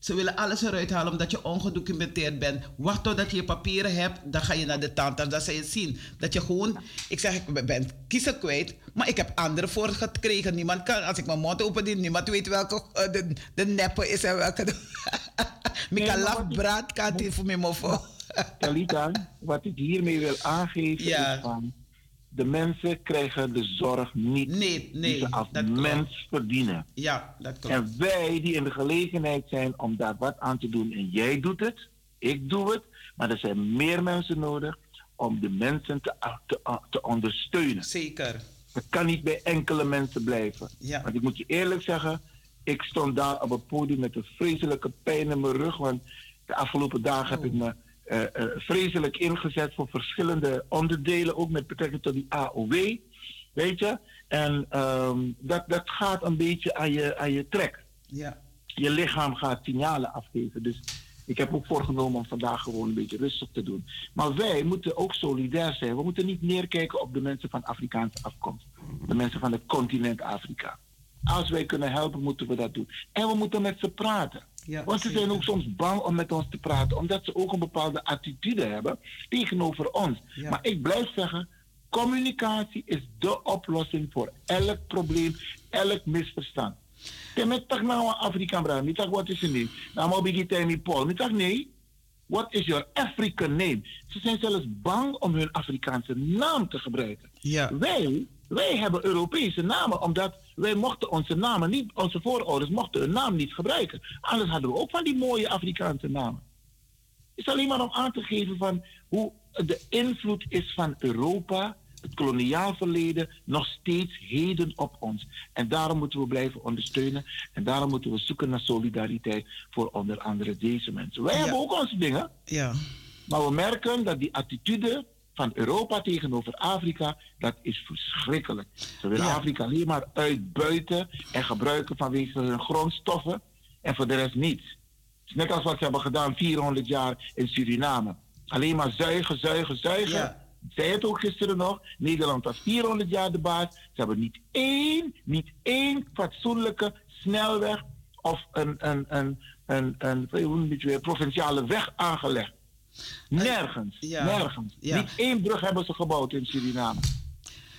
[SPEAKER 2] Ze willen alles eruit halen omdat je ongedocumenteerd bent. Wacht totdat je je papieren hebt, dan ga je naar de tandarts. Dan zal je zien dat je gewoon... Ik zeg, ik ben kiezen kwijt, maar ik heb anderen voor gekregen. Niemand kan, als ik mijn mond open doe, niemand weet welke eh, de, de neppe is en welke... de-
[SPEAKER 7] Nee,
[SPEAKER 2] Mika
[SPEAKER 7] maar
[SPEAKER 2] laf
[SPEAKER 7] wat ik-
[SPEAKER 2] braad kan het voor mij mofo.
[SPEAKER 7] Talita, wat ik hiermee wil aangeven
[SPEAKER 2] Ja.
[SPEAKER 7] is van... De mensen krijgen de zorg niet
[SPEAKER 2] Nee,
[SPEAKER 7] die ze als mens verdienen.
[SPEAKER 2] Ja, dat klopt.
[SPEAKER 7] En wij die in de gelegenheid zijn om daar wat aan te doen, en jij doet het, ik doe het, maar er zijn meer mensen nodig om de mensen te, te, te ondersteunen.
[SPEAKER 2] Zeker.
[SPEAKER 7] Het kan niet bij enkele mensen blijven.
[SPEAKER 2] Ja.
[SPEAKER 7] Want ik moet je eerlijk zeggen, ik stond daar op het podium met een vreselijke pijn in mijn rug. Want de afgelopen dagen heb ik me eh, eh, vreselijk ingezet voor verschillende onderdelen, ook met betrekking tot die AOW. Weet je? En ehm, dat, dat gaat een beetje aan je, aan je trek.
[SPEAKER 2] Ja.
[SPEAKER 7] Je lichaam gaat signalen afgeven. Dus ik heb ook voorgenomen om vandaag gewoon een beetje rustig te doen. Maar wij moeten ook solidair zijn. We moeten niet neerkijken op de mensen van Afrikaanse afkomst. De mensen van het continent Afrika. Als wij kunnen helpen, moeten we dat doen. En we moeten met ze praten.
[SPEAKER 2] Ja,
[SPEAKER 7] Want ze zijn ook soms bang om met ons te praten, omdat ze ook een bepaalde attitude hebben tegenover ons.
[SPEAKER 2] Ja.
[SPEAKER 7] Maar ik blijf zeggen, communicatie is de oplossing voor elk probleem, elk misverstand. Te met tak nou Afrikaan bra, niet tak wat is je name? Maar begin tegen Paul, niet tak nee. What is your African name? Ze zijn zelfs bang om hun Afrikaanse naam te gebruiken.
[SPEAKER 2] Ja.
[SPEAKER 7] Wij, wij hebben Europese namen, omdat wij mochten onze namen niet, onze voorouders mochten hun naam niet gebruiken. Anders hadden we ook van die mooie Afrikaanse namen. Het is alleen maar om aan te geven van hoe de invloed is van Europa, het koloniaal verleden, nog steeds heden op ons. En daarom moeten we blijven ondersteunen en daarom moeten we zoeken naar solidariteit voor onder andere deze mensen. Wij
[SPEAKER 2] Ja.
[SPEAKER 7] hebben ook onze dingen.
[SPEAKER 2] Ja.
[SPEAKER 7] Maar we merken dat die attitude van Europa tegenover Afrika, dat is verschrikkelijk. Ze willen
[SPEAKER 2] Ja.
[SPEAKER 7] Afrika alleen maar uitbuiten en gebruiken vanwege hun grondstoffen en voor de rest niets. Net als wat ze hebben gedaan 400 jaar in Suriname. Alleen maar zuigen, zuigen, zuigen.
[SPEAKER 2] Ja.
[SPEAKER 7] Ik zei het ook gisteren nog. Nederland was 400 jaar de baas. Ze hebben niet één, niet één fatsoenlijke snelweg of een, een, een, een, een, je het weer, provinciale weg aangelegd. Nergens.
[SPEAKER 2] ja.
[SPEAKER 7] Nergens.
[SPEAKER 2] Ja.
[SPEAKER 7] Niet één brug hebben ze gebouwd in Suriname.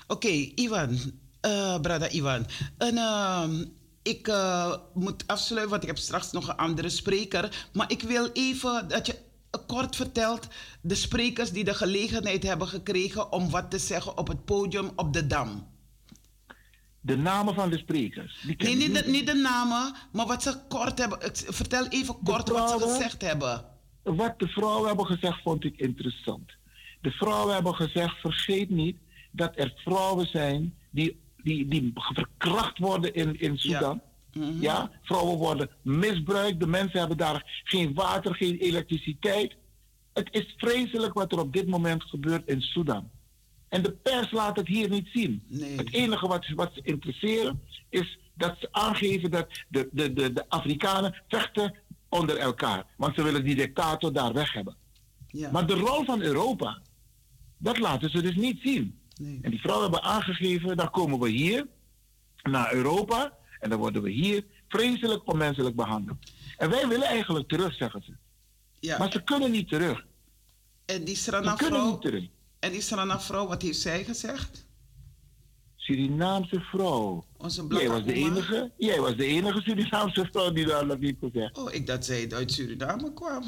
[SPEAKER 2] Oké, Ivan. eh brada Ivan. En, ehm, ik eh, moet afsluiten, want ik heb straks nog een andere spreker. Maar ik wil even dat je kort vertelt de sprekers die de gelegenheid hebben gekregen om wat te zeggen op het podium op de Dam.
[SPEAKER 7] De namen van de sprekers.
[SPEAKER 2] Nee, niet de, niet de namen, maar wat ze kort hebben. Vertel even kort wat ze gezegd hebben.
[SPEAKER 7] Wat de vrouwen hebben gezegd, vond ik interessant. De vrouwen hebben gezegd: vergeet niet dat er vrouwen zijn die, die, die verkracht worden in, in Sudan. Ja. vrouwen worden misbruikt. De mensen hebben daar geen water, geen elektriciteit. Het is vreselijk wat er op dit moment gebeurt in Sudan. En de pers laat het hier niet zien.
[SPEAKER 2] Nee.
[SPEAKER 7] Het enige wat, wat ze interesseren is dat ze aangeven dat de, de, de, de Afrikanen vechten onder elkaar. Want ze willen die dictator daar weg hebben.
[SPEAKER 2] Ja.
[SPEAKER 7] Maar de rol van Europa, dat laten ze dus niet zien.
[SPEAKER 2] Nee.
[SPEAKER 7] En die vrouwen hebben aangegeven, dan komen we hier naar Europa en dan worden we hier vreselijk onmenselijk behandeld. En wij willen eigenlijk terug, zeggen ze.
[SPEAKER 2] ja.
[SPEAKER 7] Maar ze kunnen niet terug.
[SPEAKER 2] en die
[SPEAKER 7] Ze
[SPEAKER 2] Srana
[SPEAKER 7] kunnen
[SPEAKER 2] vrouw,
[SPEAKER 7] niet terug.
[SPEAKER 2] en die wat heeft zij gezegd?
[SPEAKER 7] Surinaamse vrouw.
[SPEAKER 2] Onze blakke
[SPEAKER 7] Jij was de enige, jij was de enige Surinaamse vrouw die daar dat heeft gezegd.
[SPEAKER 2] Oh, ik dat zij uit Suriname kwam.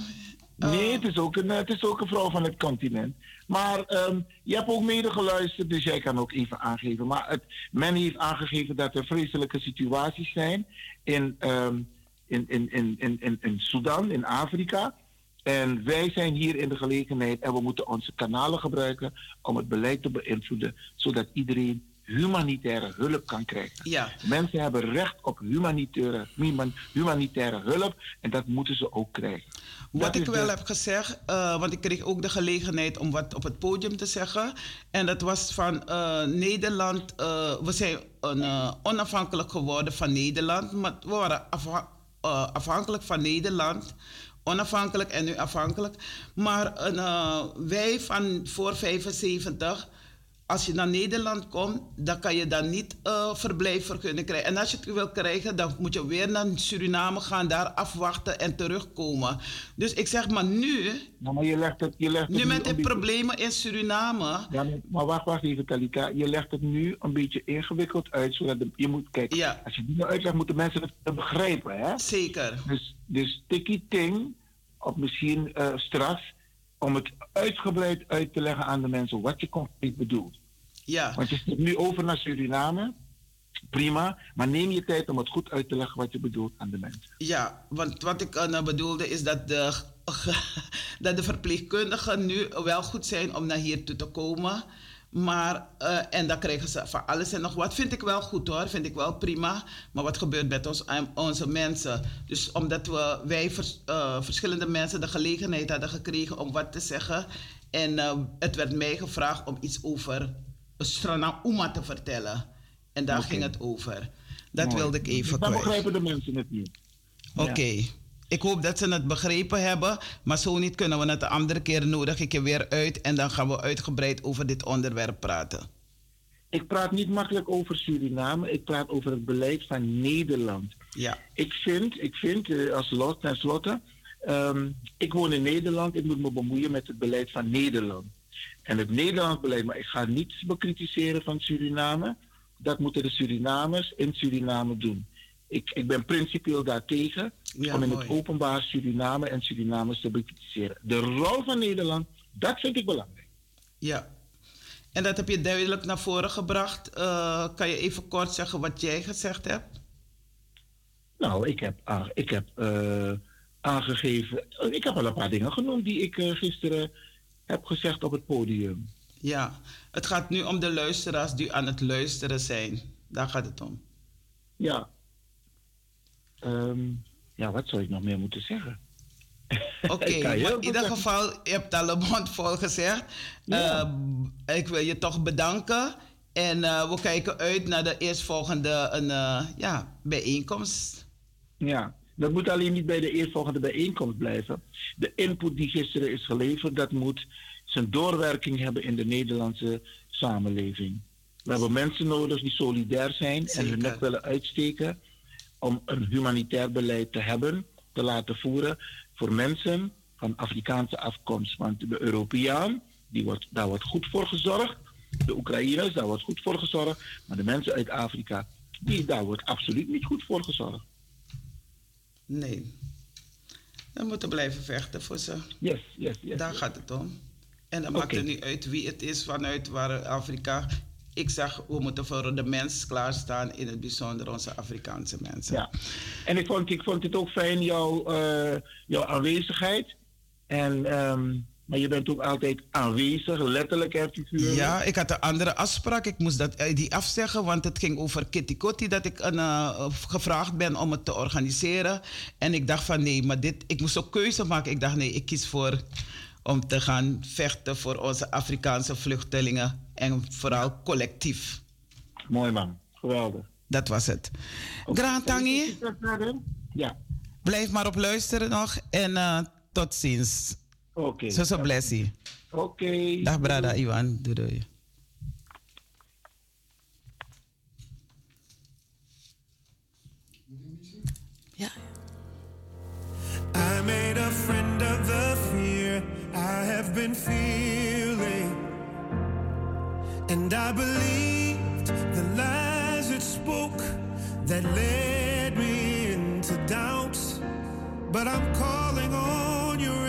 [SPEAKER 7] Nee, het is, ook een, het is ook een vrouw van het continent. Maar ehm, je hebt ook mede geluisterd, dus jij kan ook even aangeven. Maar het, men heeft aangegeven dat er vreselijke situaties zijn in, ehm, in, in, in, in, in, in Sudan, in Afrika. En wij zijn hier in de gelegenheid en we moeten onze kanalen gebruiken om het beleid te beïnvloeden, zodat iedereen humanitaire hulp kan krijgen.
[SPEAKER 2] Ja.
[SPEAKER 7] Mensen hebben recht op humanitaire, human- humanitaire hulp en dat moeten ze ook krijgen.
[SPEAKER 2] Wat
[SPEAKER 7] Dat
[SPEAKER 2] ik wel
[SPEAKER 7] de-
[SPEAKER 2] heb gezegd, eh, want ik kreeg ook de gelegenheid om wat op het podium te zeggen. En dat was van eh, Nederland. eh, we zijn een, onafhankelijk geworden van Nederland. Maar we waren afha- afhankelijk van Nederland. Onafhankelijk en nu afhankelijk. Maar wij van voor 75 als je naar Nederland komt, dan kan je dan niet eh verblijfvergunning krijgen. En als je het wil krijgen, dan moet je weer naar Suriname gaan, daar afwachten en terugkomen. Dus ik zeg maar nu,
[SPEAKER 7] Nou, maar je legt het, je legt het
[SPEAKER 2] nu met de
[SPEAKER 7] beetje-
[SPEAKER 2] problemen in Suriname.
[SPEAKER 7] Ja, maar- wacht, wacht even, Talita. Je legt het nu een beetje ingewikkeld uit, zodat de- je moet kijken.
[SPEAKER 2] Ja.
[SPEAKER 7] Als je die nou uitlegt, moeten mensen het begrijpen, hè?
[SPEAKER 2] Zeker.
[SPEAKER 7] Dus, dus tikkie ting, of misschien eh straks, om het uitgebreid uit te leggen aan de mensen wat je concreet bedoelt.
[SPEAKER 2] Ja,
[SPEAKER 7] Want je zit nu over naar Suriname, prima, maar neem je tijd om het goed uit te leggen wat je bedoelt aan de mensen.
[SPEAKER 2] ja, want wat ik eh, nou bedoelde is dat de, dat de verpleegkundigen nu wel goed zijn om naar hier toe te komen. Maar, eh, en dan krijgen ze van alles en nog wat. Vind ik wel goed hoor, vind ik wel prima. Maar wat gebeurt met ons, eh, onze mensen? Dus omdat we, wij vers- eh, verschillende mensen de gelegenheid hadden gekregen om wat te zeggen. En eh, het werd mij gevraagd om iets over Strana Uma te vertellen. En daar ging het over. Dat
[SPEAKER 7] Mooi.
[SPEAKER 2] wilde ik even
[SPEAKER 7] Dan
[SPEAKER 2] kwijt.
[SPEAKER 7] begrijpen de mensen het niet.
[SPEAKER 2] Oké. Ik hoop dat ze het begrepen hebben. Maar zo niet kunnen we het de andere keer nodig ik je weer uit. En dan gaan we uitgebreid over dit onderwerp praten.
[SPEAKER 7] Ik praat niet makkelijk over Suriname, ik praat over het beleid van Nederland.
[SPEAKER 2] Ja.
[SPEAKER 7] Ik vind, ik vind eh, als lot, ten slotte, ehm, ik woon in Nederland, ik moet me bemoeien met het beleid van Nederland. En het Nederlands beleid, maar ik ga niets bekritiseren van Suriname. Dat moeten de Surinamers in Suriname doen. Ik, ik ben principieel daartegen
[SPEAKER 2] Ja,
[SPEAKER 7] om in
[SPEAKER 2] mooi.
[SPEAKER 7] het openbaar Suriname en Surinamers te bekritiseren. De rol van Nederland, dat vind ik belangrijk.
[SPEAKER 2] Ja. En dat heb je duidelijk naar voren gebracht. Eh, kan je even kort zeggen wat jij gezegd hebt?
[SPEAKER 7] Nou, ik heb, ik heb eh, aangegeven. Ik heb al een paar dingen genoemd die ik eh, gisteren heb gezegd op het podium.
[SPEAKER 2] Ja. Het gaat nu om de luisteraars die aan het luisteren zijn. Daar gaat het om.
[SPEAKER 7] Ja. Ehm, ja, wat zou ik nog meer moeten zeggen?
[SPEAKER 2] Oké, in ieder geval, je hebt al een mond vol gezegd.
[SPEAKER 7] Ja.
[SPEAKER 2] Eh, ik wil je toch bedanken. En eh, we kijken uit naar de eerstvolgende een, eh, ja, bijeenkomst.
[SPEAKER 7] Ja, dat moet alleen niet bij de eerstvolgende bijeenkomst blijven. De input die gisteren is geleverd, dat moet zijn doorwerking hebben in de Nederlandse samenleving. We hebben mensen nodig die solidair zijn en hun nek willen uitsteken om een humanitair beleid te hebben, te laten voeren voor mensen van Afrikaanse afkomst. Want de Europeaan, die wordt, daar wordt goed voor gezorgd. De Oekraïners, daar wordt goed voor gezorgd. Maar de mensen uit Afrika, die, daar wordt absoluut niet goed voor gezorgd.
[SPEAKER 2] Nee. We moeten blijven vechten voor ze.
[SPEAKER 7] Yes, yes, yes.
[SPEAKER 2] Daar
[SPEAKER 7] yes.
[SPEAKER 2] gaat het om. En dan maakt het niet uit wie het is vanuit waar Afrika. Ik zeg, we moeten voor de mens klaarstaan, in het bijzonder onze Afrikaanse mensen.
[SPEAKER 7] Ja. En ik vond, ik vond het ook fijn, jouw, eh, jouw aanwezigheid. En, ehm, maar je bent ook altijd aanwezig, letterlijk en figuurlijk.
[SPEAKER 2] Ja, ik had een andere afspraak. Ik moest dat, eh, die afzeggen, want het ging over Kitty Kotti dat ik een, eh, gevraagd ben om het te organiseren. En ik dacht van nee, maar dit, ik moest ook keuze maken. Ik dacht nee, ik kies voor om te gaan vechten voor onze Afrikaanse vluchtelingen. En vooral collectief.
[SPEAKER 7] Mooi man, geweldig.
[SPEAKER 2] Dat was het. Grand Tangi,
[SPEAKER 7] Is dat verder? Ja,
[SPEAKER 2] blijf maar op luisteren nog. En eh, tot ziens.
[SPEAKER 7] oké.
[SPEAKER 2] Zo zo blessie.
[SPEAKER 7] Oké.
[SPEAKER 2] Dag brada Iwan. Doei doei. Ja.
[SPEAKER 6] I made a friend of the fear I have been feeling. And I believed the lies it spoke that led me into doubt. But I'm calling on your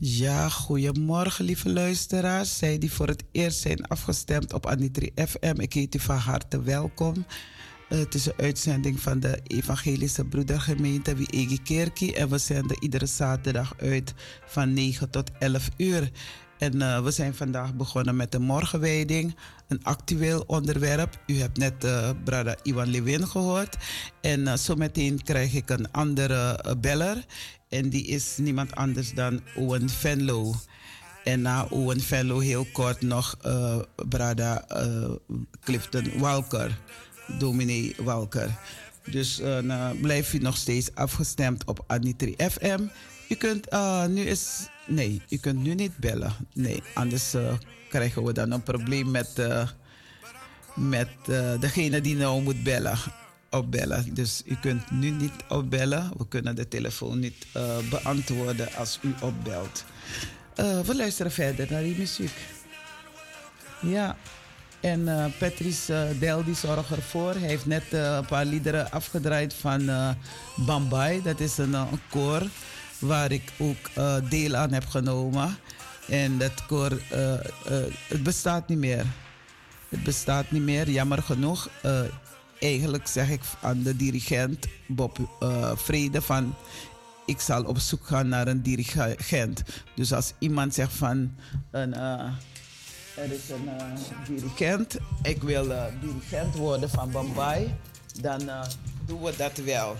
[SPEAKER 2] Ja, goedemorgen lieve luisteraars. Zij die voor het eerst zijn afgestemd op Anitri FM. Ik heet u van harte welkom. Eh, het is een uitzending van de Evangelische Broedergemeente Wiegi Kerkie. En we zenden iedere zaterdag uit van 9 tot 11 uur. En eh, we zijn vandaag begonnen met de morgenwijding. Een actueel onderwerp. U hebt net eh brada Iwan Lewin gehoord. En zometeen krijg ik een andere beller. En die is niemand anders dan Owen Venlo. En na Owen Venlo heel kort nog brada Clifton Walker. Dominee Walker. Dus eh, nou, blijf u nog steeds afgestemd op Anitri FM. U kunt eh, nu eens... Nee, u kunt nu niet bellen. Nee, anders eh, krijgen we dan een probleem met, met degene die nou moet bellen. Opbellen. Dus u kunt nu niet opbellen. We kunnen de telefoon niet beantwoorden als u opbelt. We luisteren verder naar die muziek. Ja, en eh, Patrice eh, Del die zorgt ervoor. Hij heeft net eh, een paar liederen afgedraaid van Bambay. Dat is een, een koor waar ik ook deel aan heb genomen. En dat koor, het bestaat niet meer. Het bestaat niet meer, jammer genoeg. Eigenlijk zeg ik aan de dirigent Bob Vrede van... ik zal op zoek gaan naar een dirigent. Dus als iemand zegt van... Een, er is een eh, dirigent. Ik wil eh, dirigent worden van Bombay. Dan eh, doen we dat wel.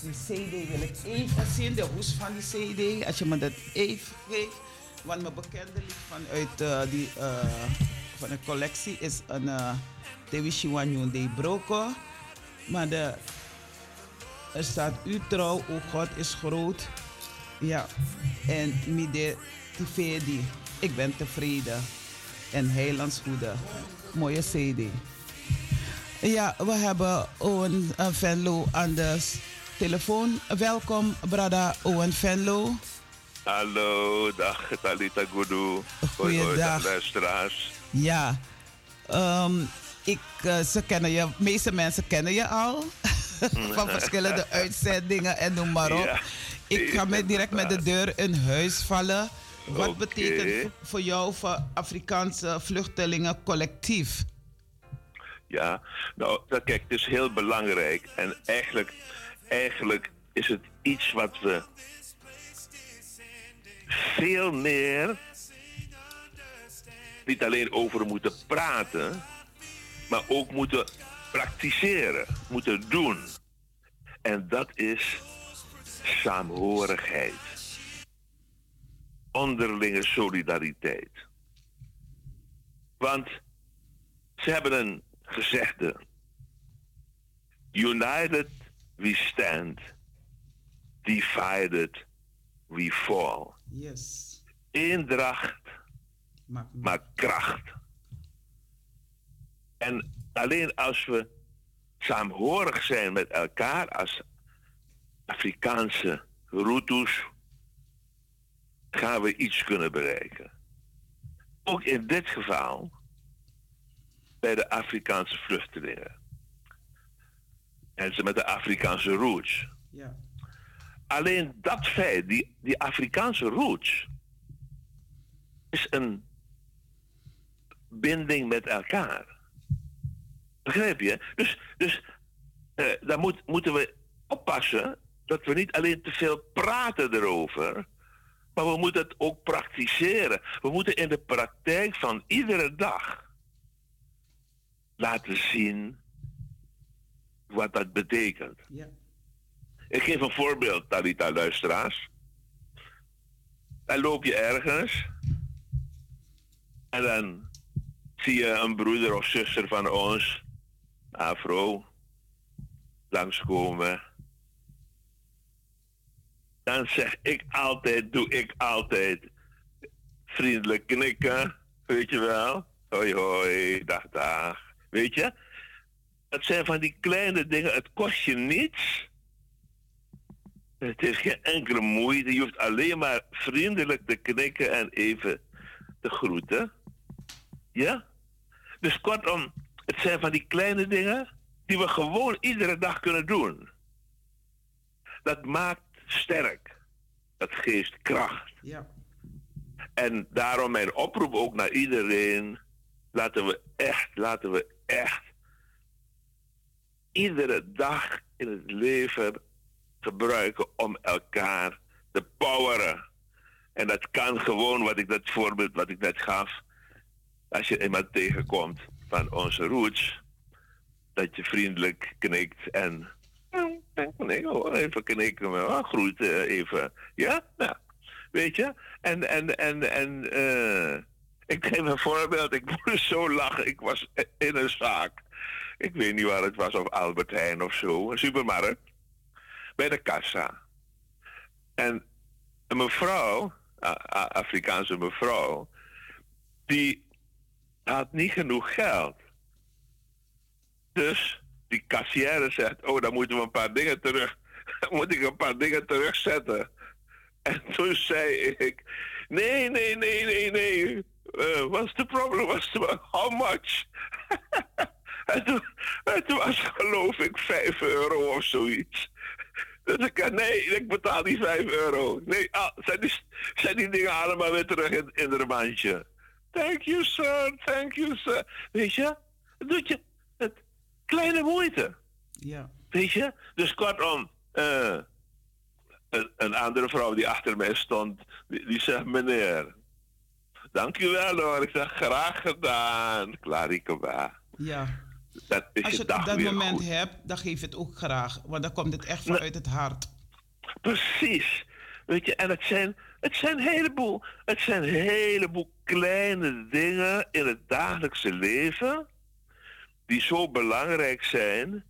[SPEAKER 2] Die CD wil ik even zien, de hoes van die CD. Als je me dat even geeft. Want mijn bekende lied vanuit die, van de collectie is een Tewishi Wanyon de Broko. Maar de, er staat u trouw, o God is groot. Ja, en midde tivedi. Ik ben tevreden. En heilands goede. Mooie CD. Ja, we hebben Owen uh, Venlo aan de telefoon. Welkom, Brada Owen Venlo.
[SPEAKER 8] Hallo, dag Talita Gudu.
[SPEAKER 2] Goeiedag.
[SPEAKER 8] dag luisteraars.
[SPEAKER 2] Ja, ehm, ik, eh, ze kennen je, de meeste mensen kennen je al. van verschillende uitzendingen en noem maar op.
[SPEAKER 8] Ja,
[SPEAKER 2] ik ga met, direct met de deur in huis vallen. Wat betekent voor jou voor Afrikaanse vluchtelingen collectief?
[SPEAKER 8] Ja, nou, dat, kijk, het is heel belangrijk. En eigenlijk, eigenlijk is het iets wat we veel meer niet alleen over moeten praten, maar ook moeten praktiseren, moeten doen. En dat is saamhorigheid. Onderlinge solidariteit. Want ze hebben een gezegde. United we stand, divided we fall.
[SPEAKER 2] Yes.
[SPEAKER 8] Eendracht
[SPEAKER 2] Maar,
[SPEAKER 8] maar kracht. En alleen als we saamhorig zijn met elkaar als Afrikaanse Hutus, gaan we iets kunnen bereiken. Ook in dit geval bij de Afrikaanse vluchtelingen. En ze met de Afrikaanse roots.
[SPEAKER 2] ja.
[SPEAKER 8] Alleen dat feit, die, die Afrikaanse roots, is een binding met elkaar. Begrijp je? Dus, dus eh, daar moet, moeten we oppassen dat we niet alleen te veel praten erover, maar we moeten het ook praktiseren. We moeten in de praktijk van iedere dag laten zien wat dat betekent.
[SPEAKER 2] Ja.
[SPEAKER 8] Ik geef een voorbeeld, Talita luisteraars. Dan loop je ergens en dan zie je een broeder of zuster van ons, Afro, langskomen. Dan zeg ik altijd, doe ik altijd vriendelijk knikken, weet je wel. Hoi hoi, dag dag, weet je. Het zijn van die kleine dingen, het kost je niets. Het is geen enkele moeite. Je hoeft alleen maar vriendelijk te knikken en even te groeten. Ja? Dus kortom, het zijn van die kleine dingen die we gewoon iedere dag kunnen doen. Dat maakt sterk. Dat geeft kracht.
[SPEAKER 2] Ja.
[SPEAKER 8] En daarom mijn oproep ook naar iedereen. Laten we echt, laten we echt iedere dag in het leven gebruiken om elkaar te poweren. En dat kan gewoon, wat ik dat voorbeeld wat ik net gaf. Als je iemand tegenkomt van onze roots, dat je vriendelijk knikt en nee, hoor, even knikken, maar groeten even. Ja, nou, weet je? En, en, en, en eh, ik geef een voorbeeld. Ik moest zo lachen. Ik was in een zaak. Ik weet niet waar het was, of Albert Heijn of zo, een supermarkt. Bij de kassa. En een mevrouw, Afrikaanse mevrouw, die had niet genoeg geld. Dus die zegt, oh, dan moeten we een paar dingen terug, moet ik een paar dingen terugzetten. En toen zei ik, nee, nee, nee, nee, nee. Uh, what's the problem? What's the, how much? en, toen, en toen was geloof ik 5 euro of zoiets. Dus ik zei, nee, ik betaal die 5 euro. Nee, ah, zijn, die, die dingen allemaal weer terug in, in het mandje. Thank you, sir. Thank you, sir. Weet je, het doet je het kleine moeite.
[SPEAKER 2] Ja.
[SPEAKER 8] Weet je? Dus kortom, eh, een, een andere vrouw die achter mij stond, die, die zegt, meneer, dank u wel hoor. Ik zeg, graag gedaan. Klarikaba.
[SPEAKER 2] Ja.
[SPEAKER 8] Dat is
[SPEAKER 2] Als je dat moment
[SPEAKER 8] goed.
[SPEAKER 2] hebt, dan geef je het ook graag. Want dan komt het echt vanuit het hart.
[SPEAKER 8] Precies. Weet je, en het zijn, het zijn een heleboel, het zijn een heleboel kleine dingen in het dagelijkse leven die zo belangrijk zijn.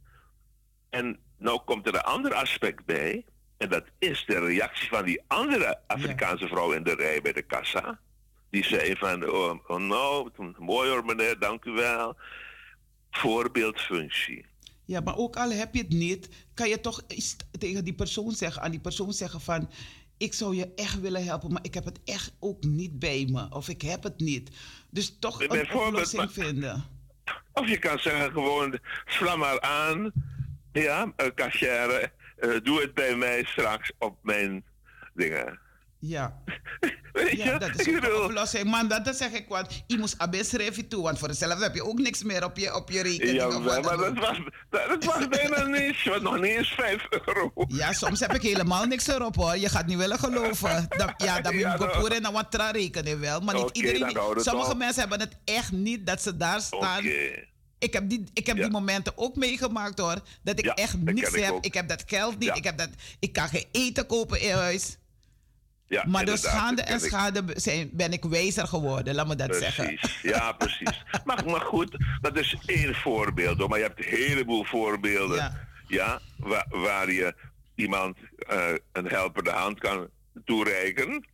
[SPEAKER 8] En nou komt er een ander aspect bij. En dat is de reactie van die andere Afrikaanse vrouw in de rij bij de kassa. Die zei van, oh, oh nou, mooi hoor meneer, dank u wel. Voorbeeldfunctie.
[SPEAKER 2] Ja, maar ook al heb je het niet, kan je toch iets tegen die persoon zeggen, aan die persoon zeggen van, ik zou je echt willen helpen, maar ik heb het echt ook niet bij me. Of ik heb het niet. Dus toch een oplossing vinden.
[SPEAKER 8] Of je kan zeggen gewoon, sla maar aan. Ja, cashier, eh, doe het bij mij straks op mijn dingen.
[SPEAKER 2] Ja. Ja, dat is een oplossing. Man, dat, dat zeg ik wat. Je moest abes schrijven toe, want voor jezelf heb je ook niks meer op je, op je rekening.
[SPEAKER 8] Ja, maar dat
[SPEAKER 2] ook.
[SPEAKER 8] was, dat, dat was bijna. Want nog niet eens 5 euro.
[SPEAKER 2] Ja, soms heb ik helemaal niks erop hoor. Je gaat niet willen geloven. Dan, ja, dan moet je en dan wat rekenen wel. Maar niet iedereen. sommige
[SPEAKER 8] op.
[SPEAKER 2] mensen hebben het echt niet dat ze daar staan. Ik heb, die, ik heb
[SPEAKER 8] Ja.
[SPEAKER 2] die momenten ook meegemaakt hoor. Dat ik
[SPEAKER 8] Ja,
[SPEAKER 2] echt
[SPEAKER 8] dat
[SPEAKER 2] niks
[SPEAKER 8] ik
[SPEAKER 2] heb.
[SPEAKER 8] ook.
[SPEAKER 2] Ik heb dat geld niet. Ik, heb dat, ik kan geen eten kopen in huis.
[SPEAKER 8] Ja,
[SPEAKER 2] Maar door schade en schade zijn, ben ik wijzer geworden. Laat me dat zeggen.
[SPEAKER 8] Precies, ja, precies. Maar, maar goed, dat is één voorbeeld. Hoor. Maar je hebt een heleboel voorbeelden.
[SPEAKER 2] Ja.
[SPEAKER 8] Ja. waar, waar je iemand eh, een helpende hand kan toereiken.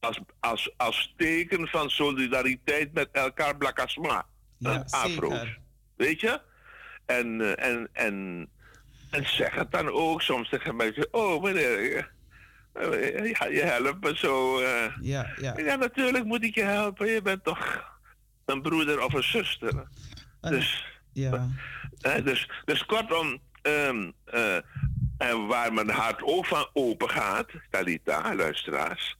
[SPEAKER 8] Als, als, als teken van solidariteit met elkaar, blakasma.
[SPEAKER 2] Ja,
[SPEAKER 8] Een afro.
[SPEAKER 2] zeker.
[SPEAKER 8] Weet je? En, eh, en, en, en zeg het dan ook. Soms zeggen mensen, oh meneer, ja, je helpt me zo. eh.
[SPEAKER 2] Ja, ja.
[SPEAKER 8] Ja, natuurlijk moet ik je helpen. Je bent toch een broeder of een zuster.
[SPEAKER 2] En-
[SPEAKER 8] Dus,
[SPEAKER 2] ja.
[SPEAKER 8] hè, dus, dus kortom, eh, en waar mijn hart ook van open gaat, Talita, luisteraars.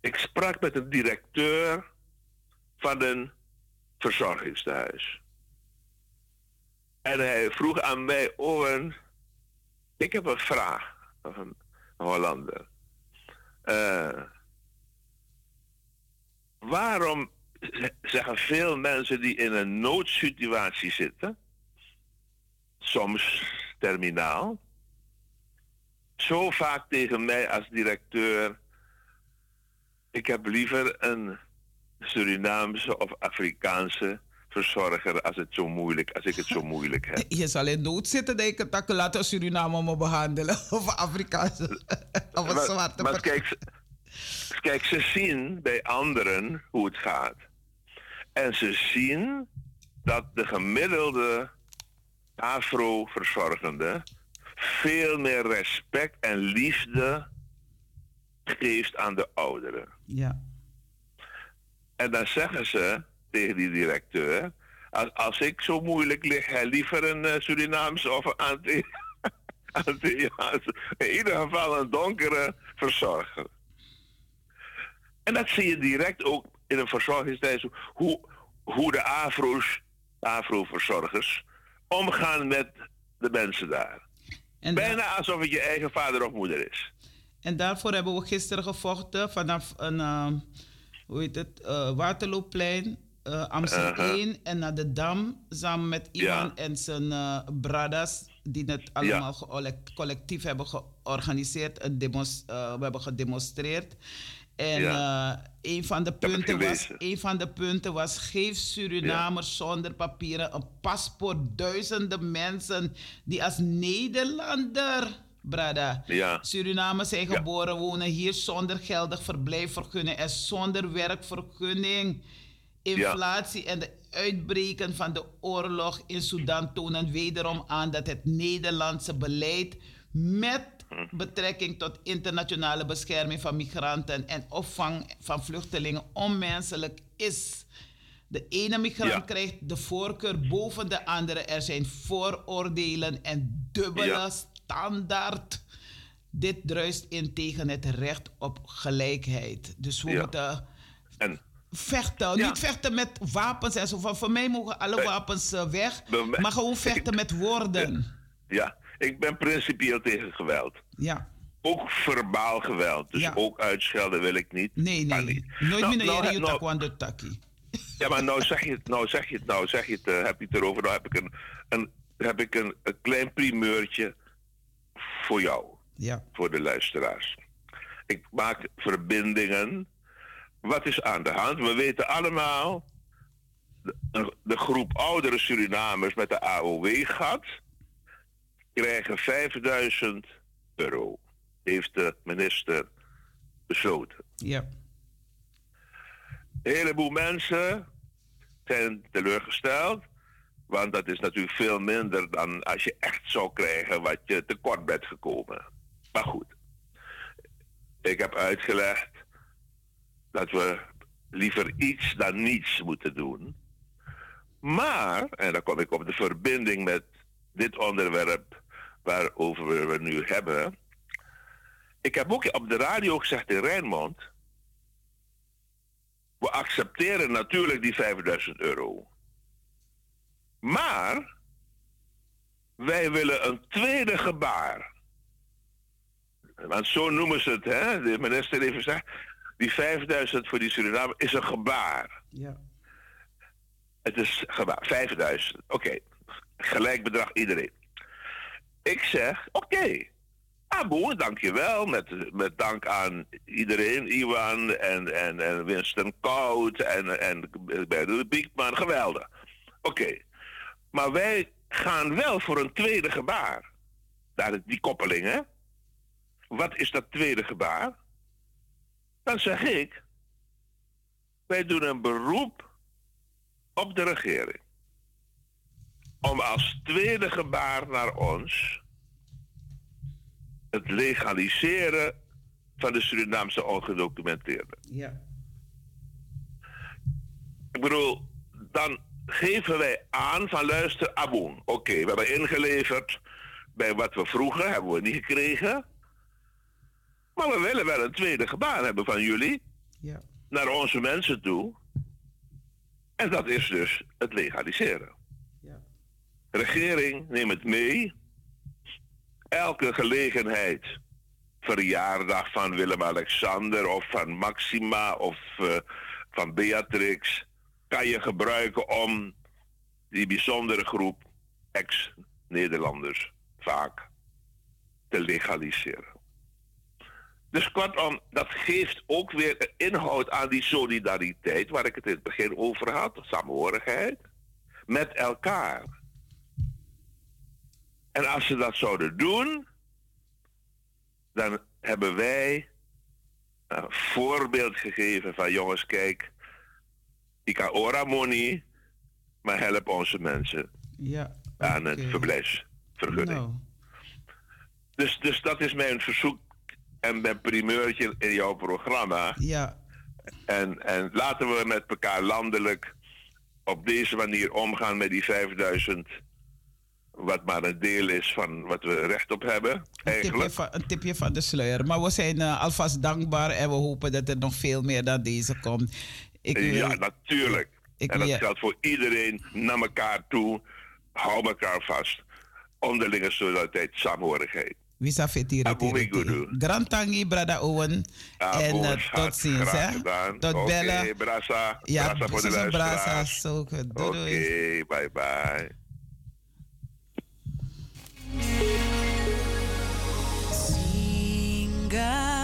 [SPEAKER 8] Ik sprak met een directeur van een verzorgingstehuis. En hij vroeg aan mij, Owen, ik heb een vraag. Of een Hollander. Eh, waarom zeggen veel mensen die in een noodsituatie zitten, soms terminaal, zo vaak tegen mij als directeur, ik heb liever een Surinaamse of Afrikaanse verzorger als, het zo moeilijk, als ik het zo moeilijk heb.
[SPEAKER 2] Je zal in nood zitten, denk ik, dat ik laten Suriname me behandelen. Of Afrikaanse. Of een
[SPEAKER 8] Maar-
[SPEAKER 2] zwarte
[SPEAKER 8] maar kijk, ze- kijk, ze zien bij anderen hoe het gaat. En ze zien dat de gemiddelde Afro-verzorgende veel meer respect en liefde geeft aan de ouderen.
[SPEAKER 2] Ja.
[SPEAKER 8] En dan zeggen ze tegen die directeur: als, als ik zo moeilijk lig, hij liever een eh, Surinaamse of een Antilliaanse. In ieder geval een donkere verzorger. En dat zie je direct ook in een verzorgingstijds. Hoe, hoe de Afro's, Afro-verzorgers omgaan met de mensen daar.
[SPEAKER 2] En,
[SPEAKER 8] Bijna alsof het je eigen vader of moeder is.
[SPEAKER 2] en daarvoor hebben we gisteren gevochten vanaf een, eh, hoe heet het, eh, Waterloopplein, eh Amsterdam. 1 en naar de Dam. Samen met Ivan
[SPEAKER 8] Ja.
[SPEAKER 2] en zijn eh bradas, die het allemaal collectief hebben georganiseerd. Een demos, eh, we hebben gedemonstreerd. En een, van de punten was, een van de punten was: geef Surinamers zonder papieren een paspoort. Duizenden mensen die als Nederlander, brada,
[SPEAKER 8] Ja.
[SPEAKER 2] Surinamers zijn geboren, wonen hier zonder geldig verblijfvergunning en zonder werkvergunning. Inflatie en de uitbreken van de oorlog in Sudan tonen wederom aan dat het Nederlandse beleid met betrekking tot internationale bescherming van migranten en opvang van vluchtelingen onmenselijk is. De ene migrant
[SPEAKER 8] Ja.
[SPEAKER 2] krijgt de voorkeur boven de andere. Er zijn vooroordelen en dubbele
[SPEAKER 8] Ja.
[SPEAKER 2] standaard. Dit druist in tegen het recht op gelijkheid. Dus we moeten
[SPEAKER 8] En
[SPEAKER 2] vechten.
[SPEAKER 8] Ja.
[SPEAKER 2] Niet vechten met wapens en zo. Van, voor mij mogen alle
[SPEAKER 8] Nee.
[SPEAKER 2] wapens eh, weg.
[SPEAKER 8] Bij
[SPEAKER 2] Maar gewoon vechten met woorden.
[SPEAKER 8] ja, ik ben principieel tegen geweld.
[SPEAKER 2] Ja.
[SPEAKER 8] Ook verbaal geweld. Dus
[SPEAKER 2] Ja.
[SPEAKER 8] ook uitschelden wil ik niet.
[SPEAKER 2] Nee, nee.
[SPEAKER 8] niet.
[SPEAKER 2] Nooit
[SPEAKER 8] Nou,
[SPEAKER 2] meer
[SPEAKER 8] nou,
[SPEAKER 2] naar
[SPEAKER 8] nou,
[SPEAKER 2] Taekwondo Taki.
[SPEAKER 8] Ja, maar nou zeg je het, nou zeg je het, nou zeg je het, eh, heb je het erover. Nou heb ik een, een, heb ik een, een klein primeurtje voor jou,
[SPEAKER 2] Ja.
[SPEAKER 8] voor de luisteraars. Ik maak verbindingen. Wat is aan de hand? We weten allemaal, de, de groep oudere Surinamers met de AOW-gat krijgen 5000 euro. Heeft de minister besloten.
[SPEAKER 2] Ja.
[SPEAKER 8] Een heleboel mensen zijn teleurgesteld, Want dat is natuurlijk veel minder dan als je echt zou krijgen wat je tekort bent gekomen. Maar goed, ik heb uitgelegd dat we liever iets dan niets moeten doen. Maar, en dan kom ik op de verbinding met dit onderwerp waarover we nu hebben. Ik heb ook op de radio gezegd in Rijnmond. We accepteren natuurlijk die 5000 euro. Maar wij willen een tweede gebaar. Want zo noemen ze het, hè? De minister heeft gezegd. Die 5000 voor die Suriname is een gebaar.
[SPEAKER 2] Ja.
[SPEAKER 8] Het is gebaar. 5000. Oké. Gelijk bedrag iedereen. Ik zeg, oké. Abu, dankjewel. Met, met dank aan iedereen. Iwan en, en, en Winston Koud en, en Berdo Biekman. Geweldig. Oké. Maar wij gaan wel voor een tweede gebaar. Daar, die koppeling, hè? Wat is dat tweede gebaar? Dan zeg ik, wij doen een beroep op de regering. Om als tweede gebaar naar ons het legaliseren van de Surinaamse ongedocumenteerden.
[SPEAKER 2] Ja.
[SPEAKER 8] Ik bedoel, dan geven wij aan van luister, Aboen. Oké, we hebben ingeleverd bij wat we vroegen, hebben we niet gekregen. Maar we willen wel een tweede gebaar hebben van jullie
[SPEAKER 2] Ja.
[SPEAKER 8] naar onze mensen toe. En dat is dus het legaliseren.
[SPEAKER 2] Ja.
[SPEAKER 8] Regering, neem het mee. Elke gelegenheid, verjaardag van Willem-Alexander of van Maxima of eh, van Beatrix, kan je gebruiken om die bijzondere groep ex-Nederlanders vaak te legaliseren. Dus kortom, dat geeft ook weer inhoud aan die solidariteit waar ik het in het begin over had, samenhorigheid, met elkaar. En als ze dat zouden doen, dan hebben wij een voorbeeld gegeven van jongens, kijk, ik kan ora money, maar help onze mensen
[SPEAKER 2] Ja.
[SPEAKER 8] aan het verblijfsvergunning.
[SPEAKER 2] Nou,
[SPEAKER 8] Dus, dus dat is mijn verzoek en mijn primeurtje in jouw programma.
[SPEAKER 2] ja.
[SPEAKER 8] En, en laten we met elkaar landelijk op deze manier omgaan met die 5000. Wat maar een deel is van wat we recht op hebben.
[SPEAKER 2] Een tipje,
[SPEAKER 8] Eigenlijk.
[SPEAKER 2] van, een tipje van de sluier. Maar we zijn eh, alvast dankbaar en we hopen dat er nog veel meer dan deze komt. Ik wil,
[SPEAKER 8] Ja, natuurlijk.
[SPEAKER 2] ik
[SPEAKER 8] en dat
[SPEAKER 2] wil-
[SPEAKER 8] geldt voor iedereen naar elkaar toe. Hou elkaar vast. Onderlinge solidariteit, samenhorigheid.
[SPEAKER 2] Wisa fetire
[SPEAKER 8] Abu
[SPEAKER 2] tere
[SPEAKER 8] Migudu.
[SPEAKER 2] tere. Grand Tangi, Brada Owen.
[SPEAKER 8] Ah,
[SPEAKER 2] en
[SPEAKER 8] boos,
[SPEAKER 2] eh,
[SPEAKER 8] hart,
[SPEAKER 2] tot ziens,
[SPEAKER 8] graag
[SPEAKER 2] hè?
[SPEAKER 8] gedaan.
[SPEAKER 2] Tot
[SPEAKER 8] Oké,
[SPEAKER 2] bellen.
[SPEAKER 8] Brasa.
[SPEAKER 2] Ja,
[SPEAKER 8] brasa voor de
[SPEAKER 2] Susan Brasa.
[SPEAKER 8] luisteraars.
[SPEAKER 2] Zo, goed. doei,
[SPEAKER 8] Oké,
[SPEAKER 2] doei.
[SPEAKER 8] bye bye.
[SPEAKER 1] Singa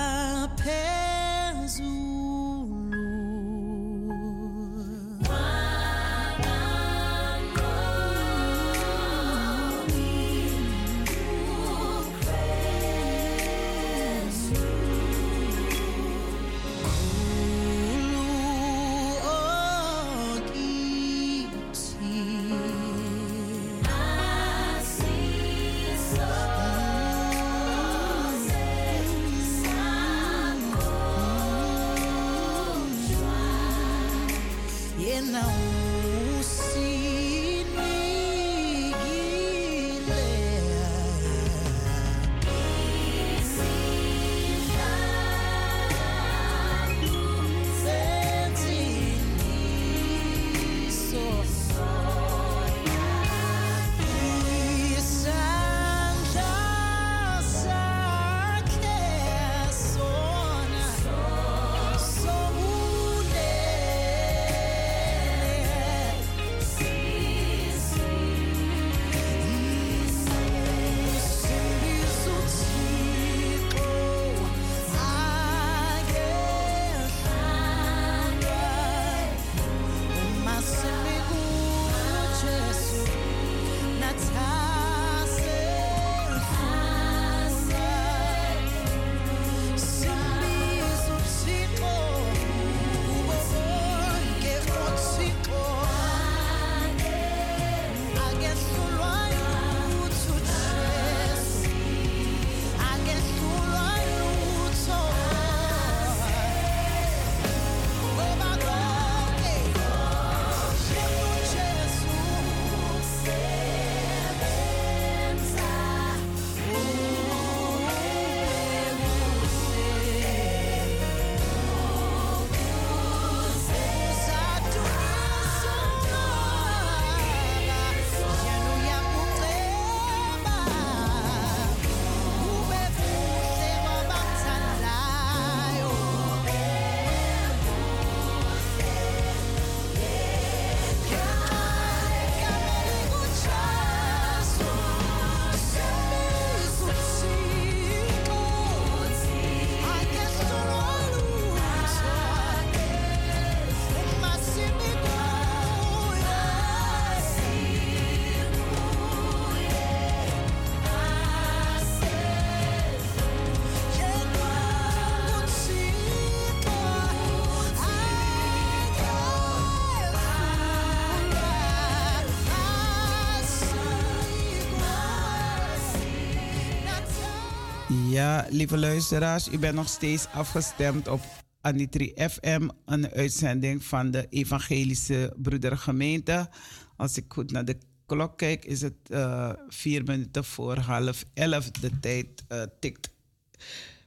[SPEAKER 2] Ja, lieve luisteraars, u bent nog steeds afgestemd op Anitri FM, een uitzending van de Evangelische Broedergemeente. Als ik goed naar de klok kijk, is het eh, vier minuten voor half elf. De tijd eh, tikt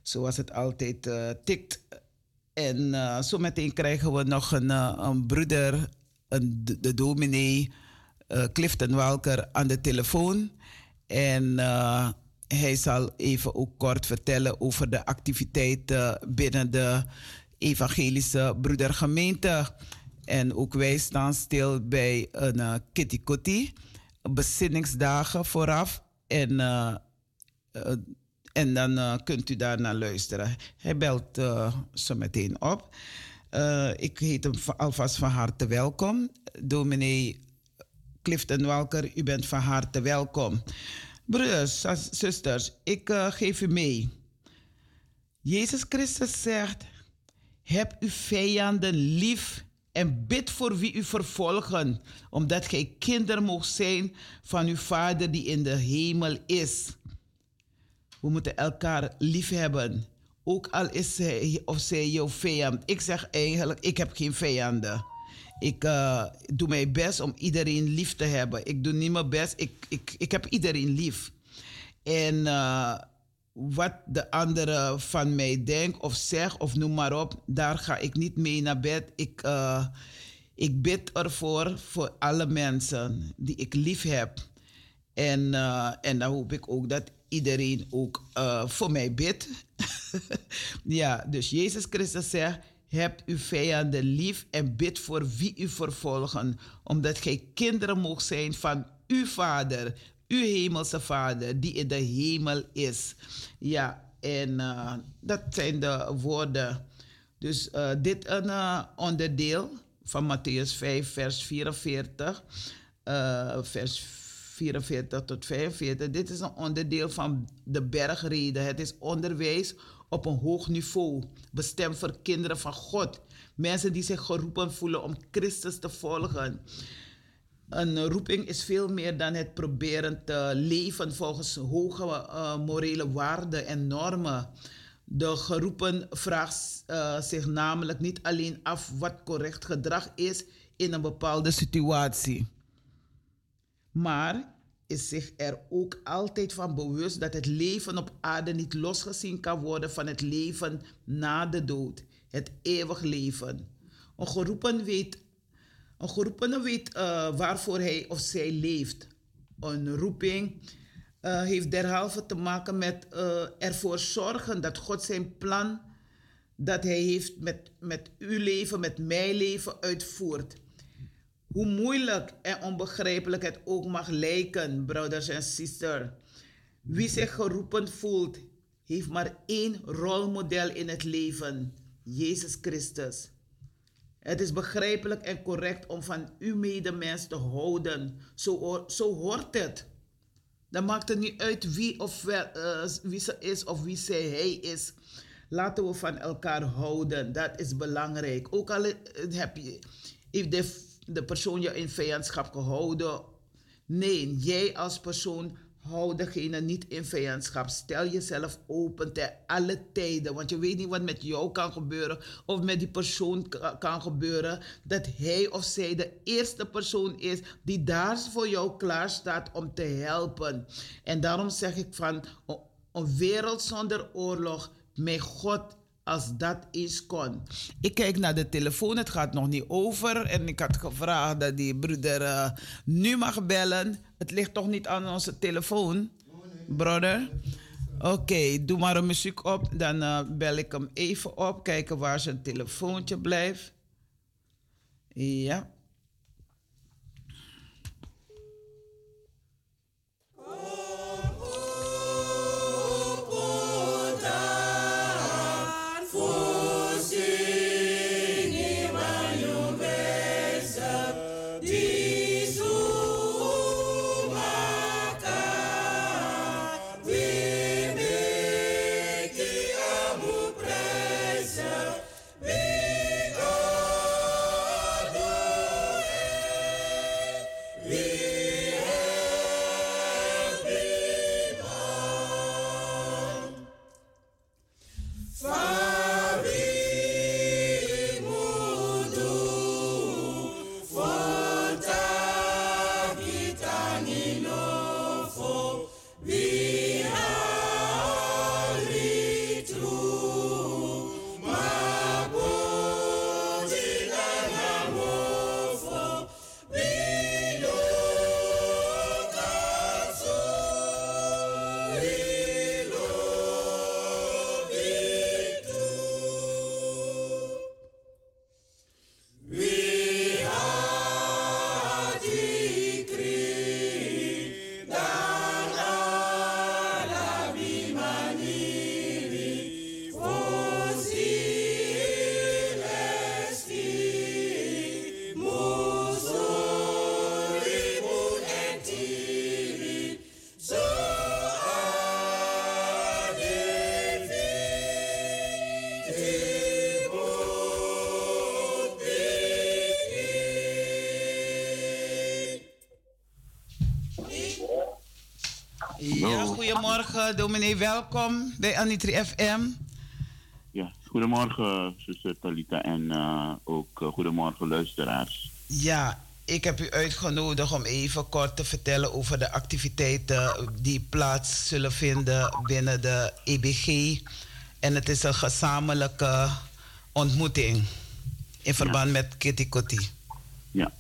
[SPEAKER 2] zoals het altijd eh, tikt. En zo meteen krijgen we nog een, een broeder, een, de, dominee Clifton Walker aan de telefoon. En hij zal even ook kort vertellen over de activiteiten binnen de evangelische broedergemeente. En ook wij staan stil bij een uh, kitty kotti, bezinningsdagen vooraf. En, eh, eh, en dan eh, kunt u daar naar luisteren. Hij belt eh, zo meteen op. Eh, ik heet hem va- alvast van harte welkom. Dominee Clifton Walker, u bent van harte welkom. Broeders, zus- zusters, ik eh, geef u mee. Jezus Christus zegt: Heb uw vijanden lief en bid voor wie u vervolgen, omdat gij kinderen mocht zijn van uw Vader die in de hemel is. We moeten elkaar lief hebben. Ook al is hij of zij jouw vijand. Ik zeg eigenlijk, ik heb geen vijanden. Ik eh, doe mijn best om iedereen lief te hebben. Ik doe niet mijn best, ik, ik, ik heb iedereen lief. En eh, wat de andere van mij denkt of zegt of noem maar op, daar ga ik niet mee naar bed. Ik, eh, ik bid ervoor voor alle mensen die ik lief heb. En, en dan hoop ik ook dat iedereen ook voor mij bidt. ja, dus Jezus Christus zegt, hebt uw vijanden lief en bid voor wie u vervolgen, omdat gij kinderen mogen zijn van uw Vader, uw hemelse Vader, die in de hemel is. Ja, en eh, dat zijn de woorden. Dus eh, dit een eh, onderdeel van Matthäus 5, vers 44, eh, vers 44 tot 45. Dit is een onderdeel van de bergreden. Het is onderwijs op een hoog niveau, bestemd voor kinderen van God. Mensen die zich geroepen voelen om Christus te volgen. Een roeping is veel meer dan het proberen te leven volgens hoge eh, morele waarden en normen. De geroepen vraagt eh, zich namelijk niet alleen af wat correct gedrag is in een bepaalde situatie, maar is zich er ook altijd van bewust dat het leven op aarde niet losgezien kan worden van het leven na de dood, het eeuwig leven. Een geroepen weet een geroepene weet eh, waarvoor hij of zij leeft. Een roeping eh, heeft derhalve te maken met eh, ervoor zorgen dat God zijn plan dat hij heeft met, met uw leven, met mijn leven uitvoert. Hoe moeilijk en onbegrijpelijk het ook mag lijken, brothers en sisters. Wie zich geroepen voelt, heeft maar één rolmodel in het leven: Jezus Christus. Het is begrijpelijk en correct om van uw medemens te houden. Zo, zo hoort het. Dan maakt het niet uit wie, of wel, eh, wie ze is of wie zij hij is. Laten we van elkaar houden. Dat is belangrijk. Ook al eh, heb je, heeft de, de persoon je in vijandschap gehouden. Nee, jij als persoon hou degene niet in vijandschap. Stel jezelf open te alle tijden. Want je weet niet wat met jou kan gebeuren. Of met die persoon ka- kan gebeuren. Dat hij of zij de eerste persoon is die daar voor jou klaar staat om te helpen. En daarom zeg ik van een wereld zonder oorlog. Mijn God als dat eens kon. Ik kijk naar de telefoon, het gaat nog niet over. En ik had gevraagd dat die broeder eh, nu mag bellen. Het ligt toch niet aan onze telefoon, brother? Oké, doe maar een muziek op. Dan eh, bel ik hem even op. Kijken waar zijn telefoontje blijft. Ja. Dominee. Welkom bij Anitri FM.
[SPEAKER 9] Ja, goedemorgen, zuster Talita en eh, ook eh, goedemorgen, luisteraars.
[SPEAKER 2] Ja, ik heb u uitgenodigd om even kort te vertellen over de activiteiten die plaats zullen vinden binnen de EBG. En het is een gezamenlijke ontmoeting in verband met Kitty Kotti.
[SPEAKER 9] Ja.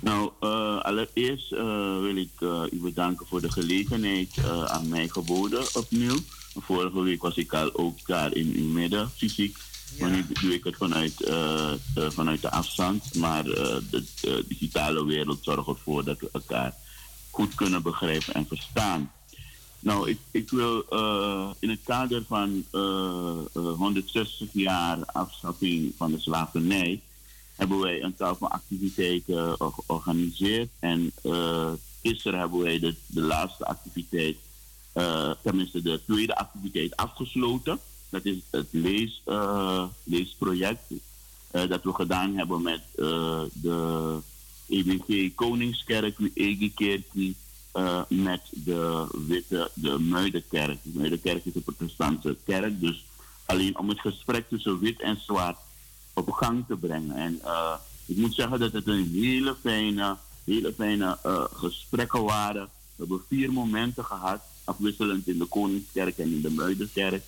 [SPEAKER 9] Nou, eh, allereerst eh, wil ik eh, u bedanken voor de gelegenheid aan mij geboden opnieuw. Vorige week was ik al ook daar in uw midden, fysiek. Maar nu doe ik het vanuit, eh, vanuit de afstand. Maar de, de digitale wereld zorgt ervoor dat we elkaar goed kunnen begrijpen en verstaan. Nou, ik, ik wil in het kader van eh, eh, 160 jaar afschaffing van de slavernij hebben wij een tal van activiteiten ge- georganiseerd. En eh, gisteren hebben wij de, de laatste activiteit, eh, tenminste de tweede activiteit afgesloten. Dat is het lees, eh, leesproject dat we gedaan hebben met de EBG Koningskerk, Egekerk, eh met de witte, de Muidenkerk. De Muidenkerk is een protestantse kerk, dus alleen om het gesprek tussen wit en zwart op gang te brengen. En eh, ik moet zeggen dat het een hele fijne, hele fijne eh, gesprekken waren. We hebben vier momenten gehad, afwisselend in de Koningskerk en in de Muidenkerk.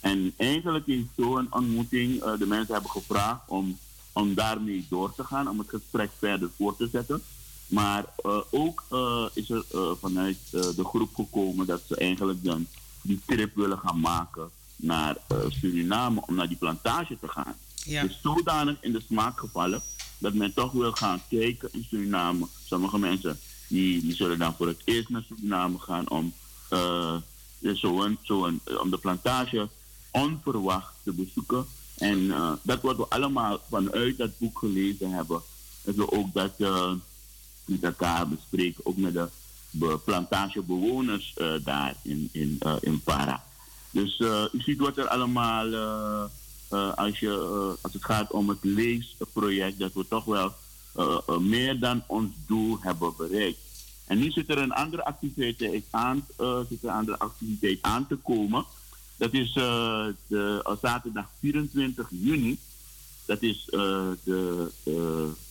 [SPEAKER 9] En eigenlijk is zo'n ontmoeting, eh, de mensen hebben gevraagd om, om daarmee door te gaan, om het gesprek verder voor te zetten. Maar ook is er vanuit de groep gekomen dat ze eigenlijk dan die trip willen gaan maken naar Suriname om naar die plantage te gaan.
[SPEAKER 2] Ja.
[SPEAKER 9] Dus zodanig in de smaak gevallen dat men toch wil gaan kijken in Suriname. Sommige mensen die, die zullen dan voor het eerst naar Suriname gaan om, dus zo eh, om de plantage onverwacht te bezoeken. En eh, dat wat we allemaal vanuit dat boek gelezen hebben, dat we ook dat eh, met elkaar bespreken, ook met de be- plantagebewoners eh, daar in, in, in Para. Dus u ziet wat er allemaal, eh, als, je, eh, als het gaat om het leesproject, dat we toch wel eh, meer dan ons doel hebben bereikt. En nu zit er een andere activiteit aan, zit een andere activiteit aan te komen. Dat is de, zaterdag 24 juni. Dat is de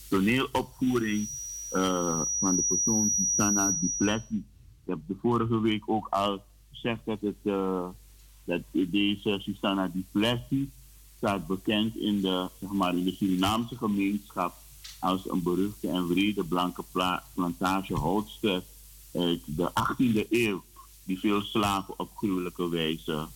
[SPEAKER 9] toneelopvoering van de persoon Susanna Duplessis. Ik heb de vorige week ook al gezegd dat, het, dat deze Susanna Duplessis staat bekend in de, zeg maar, in de Surinaamse gemeenschap als een beruchte en wrede blanke pla- plantagehoudster uit de 18e eeuw, die veel slaven op gruwelijke wijze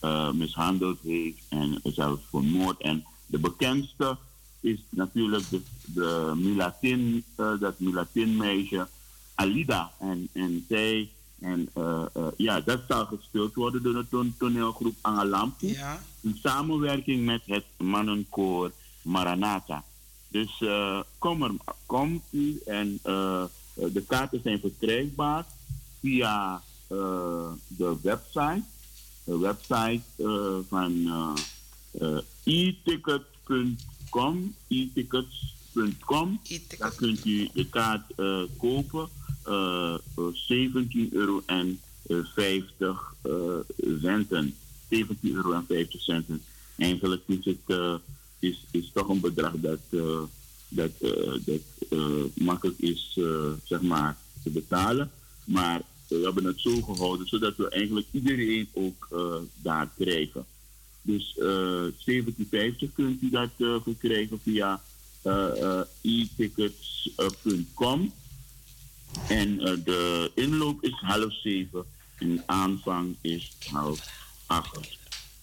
[SPEAKER 9] eh, mishandeld heeft en zelfs vermoord. En de bekendste is natuurlijk de, de Mulatin, eh, dat Mulatin meisje Alida. En, en zij, en eh, ja, dat zal gespeeld worden door de ton- toneelgroep Angalampu.
[SPEAKER 2] Ja.
[SPEAKER 9] In samenwerking met het mannenkoor Maranatha. Dus eh, kom er, kom u en eh, de kaarten zijn verkrijgbaar via eh, de website. De website van e-ticket.com. e-tickets.com. Daar kunt u de kaart kopen. eh, voor 17 euro en eh, 50 eh, centen. 17 euro en 50 centen. Eigenlijk is het eh, is, is toch een bedrag dat, eh, dat, eh, dat makkelijk is zeg maar, te betalen. Maar we hebben het zo gehouden zodat we eigenlijk iedereen ook daar krijgen. Dus uh, 1750 kunt u dat uh, verkrijgen via uh, e-tickets.com. En de inloop is half zeven. En aanvang is half acht.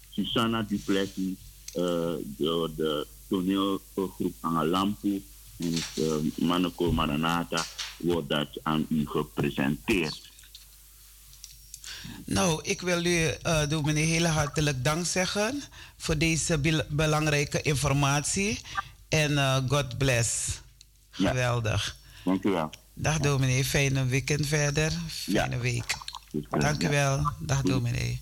[SPEAKER 9] Susanna Duplessis uh, door de toneelgroep Angalampu en het uh, Manoko Maranata wordt dat aan u gepresenteerd.
[SPEAKER 2] Nou, ik wil u, uh, dominee, heel hartelijk dank zeggen voor deze bel- belangrijke informatie. En uh, God bless.
[SPEAKER 9] Ja.
[SPEAKER 2] Geweldig.
[SPEAKER 9] Dank u wel.
[SPEAKER 2] Dag dominee, fijne weekend verder. Fijne
[SPEAKER 9] Ja.
[SPEAKER 2] week. Dank u wel. Dag dominee.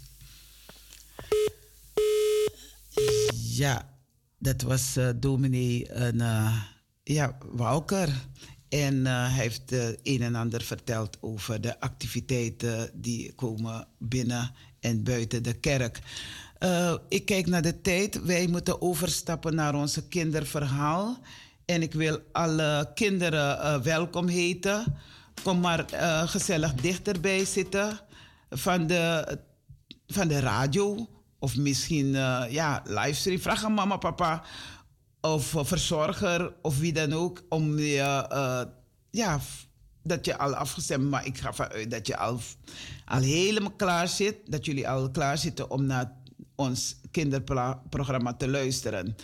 [SPEAKER 2] Ja, dat was eh, dominee een, eh, ja, Wauker. En eh, hij heeft een en ander verteld over de activiteiten die komen binnen en buiten de kerk. Ik kijk naar de tijd. Wij moeten overstappen naar onze kinderverhaal. En ik wil alle kinderen welkom heten. Kom maar gezellig dichterbij zitten van de, van de radio. Of misschien eh, ja, livestream. Vraag aan mama, papa of eh, verzorger of wie dan ook. Om je, eh, ja, dat je al afgestemd, maar ik ga ervan dat je al, al helemaal klaar zit. Dat jullie al klaar zitten om naar ons kinderprogramma te luisteren.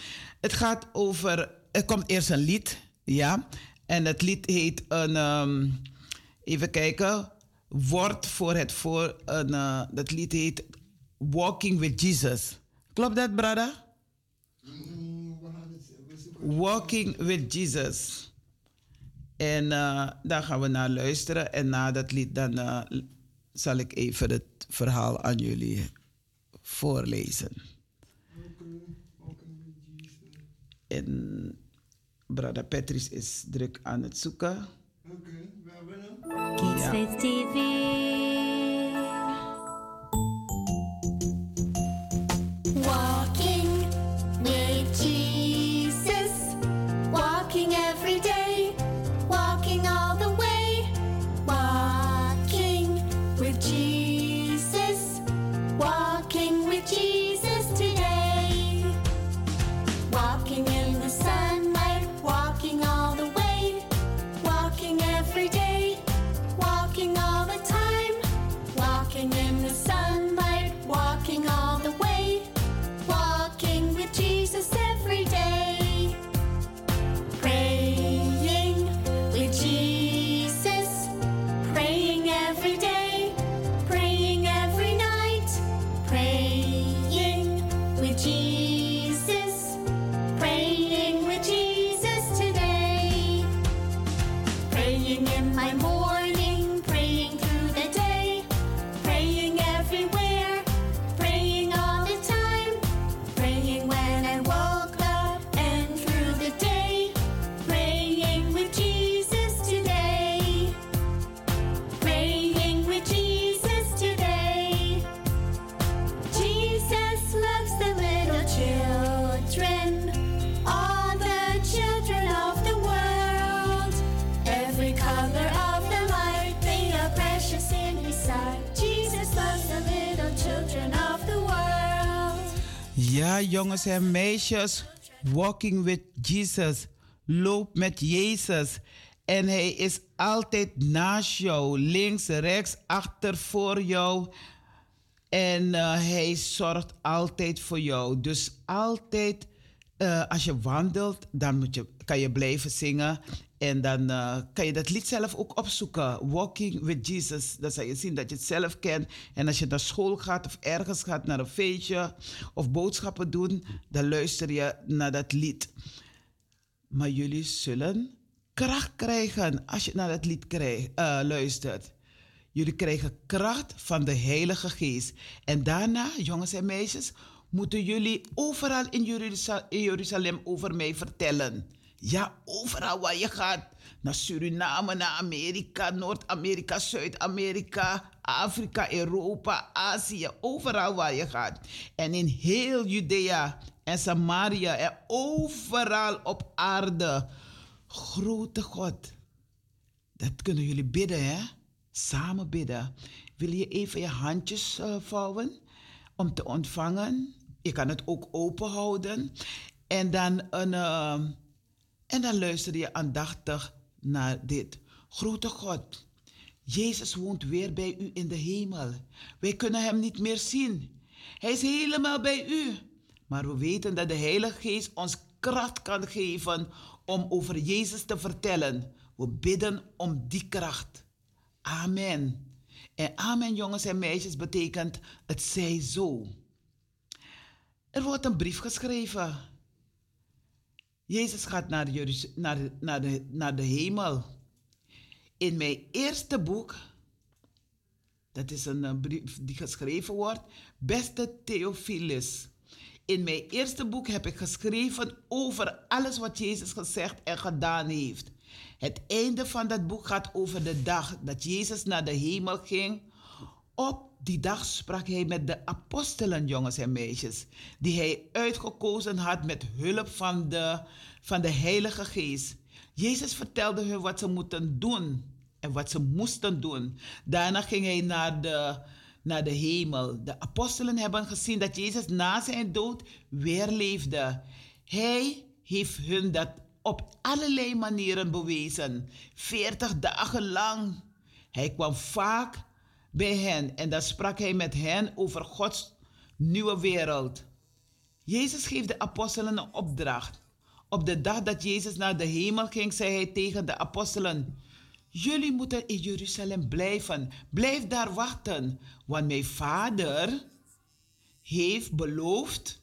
[SPEAKER 2] Het gaat over, er komt eerst een lied, ja. En het lied heet een, ehm, even kijken, woord voor het voor, een, dat lied heet Walking with Jesus. Klopt dat, brother? Walking with Jesus. En eh, daar gaan we naar luisteren. En na dat lied dan eh, zal ik even het verhaal aan jullie voorlezen. En brother Patrice is druk aan het zoeken.
[SPEAKER 10] Kids
[SPEAKER 2] Ja.
[SPEAKER 10] Faith TV. Walking
[SPEAKER 2] Jongens en meisjes, walking with Jesus. Loop met Jezus. En hij is altijd naast jou, links, rechts, achter, voor jou. En eh, hij zorgt altijd voor jou. Dus altijd, eh, als je wandelt, dan moet je, kan je blijven zingen. En dan eh, kan je dat lied zelf ook opzoeken. Walking with Jesus. Dan zal je zien dat je het zelf kent. En als je naar school gaat of ergens gaat, naar een feestje of boodschappen doen, dan luister je naar dat lied. Maar jullie zullen kracht krijgen als je naar dat lied krijg, eh, luistert. Jullie krijgen kracht van de Heilige Geest. En daarna, jongens en meisjes, moeten jullie overal in Jeruzalem over mij vertellen. Ja, overal waar je gaat. Naar Suriname, naar Amerika, Noord-Amerika, Zuid-Amerika, Afrika, Europa, Azië. Overal waar je gaat. En in heel Judea en Samaria en overal op aarde. Grote God. Dat kunnen jullie bidden, hè? Samen bidden. Wil je even je handjes eh, vouwen om te ontvangen? Je kan het ook open houden. En dan, een, eh, en dan luister je aandachtig naar dit. Grote God, Jezus woont weer bij u in de hemel. Wij kunnen hem niet meer zien. Hij is helemaal bij u. Maar we weten dat de Heilige Geest ons kracht kan geven om over Jezus te vertellen. We bidden om die kracht. Amen. En amen, jongens en meisjes, betekent het zij zo. Er wordt een brief geschreven. Jezus gaat naar, Jeruz- naar, naar, de, naar de hemel. In mijn eerste boek, dat is een eh, brief die geschreven wordt, beste Theophilus. In mijn eerste boek heb ik geschreven over alles wat Jezus gezegd en gedaan heeft. Het einde van dat boek gaat over de dag dat Jezus naar de hemel ging. Op die dag sprak hij met de apostelen, jongens en meisjes, die hij uitgekozen had met hulp van de, van de Heilige Geest. Jezus vertelde hun wat ze moeten doen en wat ze moesten doen. Daarna ging hij naar de, naar de hemel. De apostelen hebben gezien dat Jezus na zijn dood weer leefde. Hij heeft hun dat op allerlei manieren bewezen. Veertig dagen lang. Hij kwam vaak bij hen en dan sprak hij met hen over Gods nieuwe wereld. Jezus geeft de apostelen een opdracht. Op de dag dat Jezus naar de hemel ging, zei hij tegen de apostelen: Jullie moeten in Jeruzalem blijven. Blijf daar wachten, want mijn vader heeft beloofd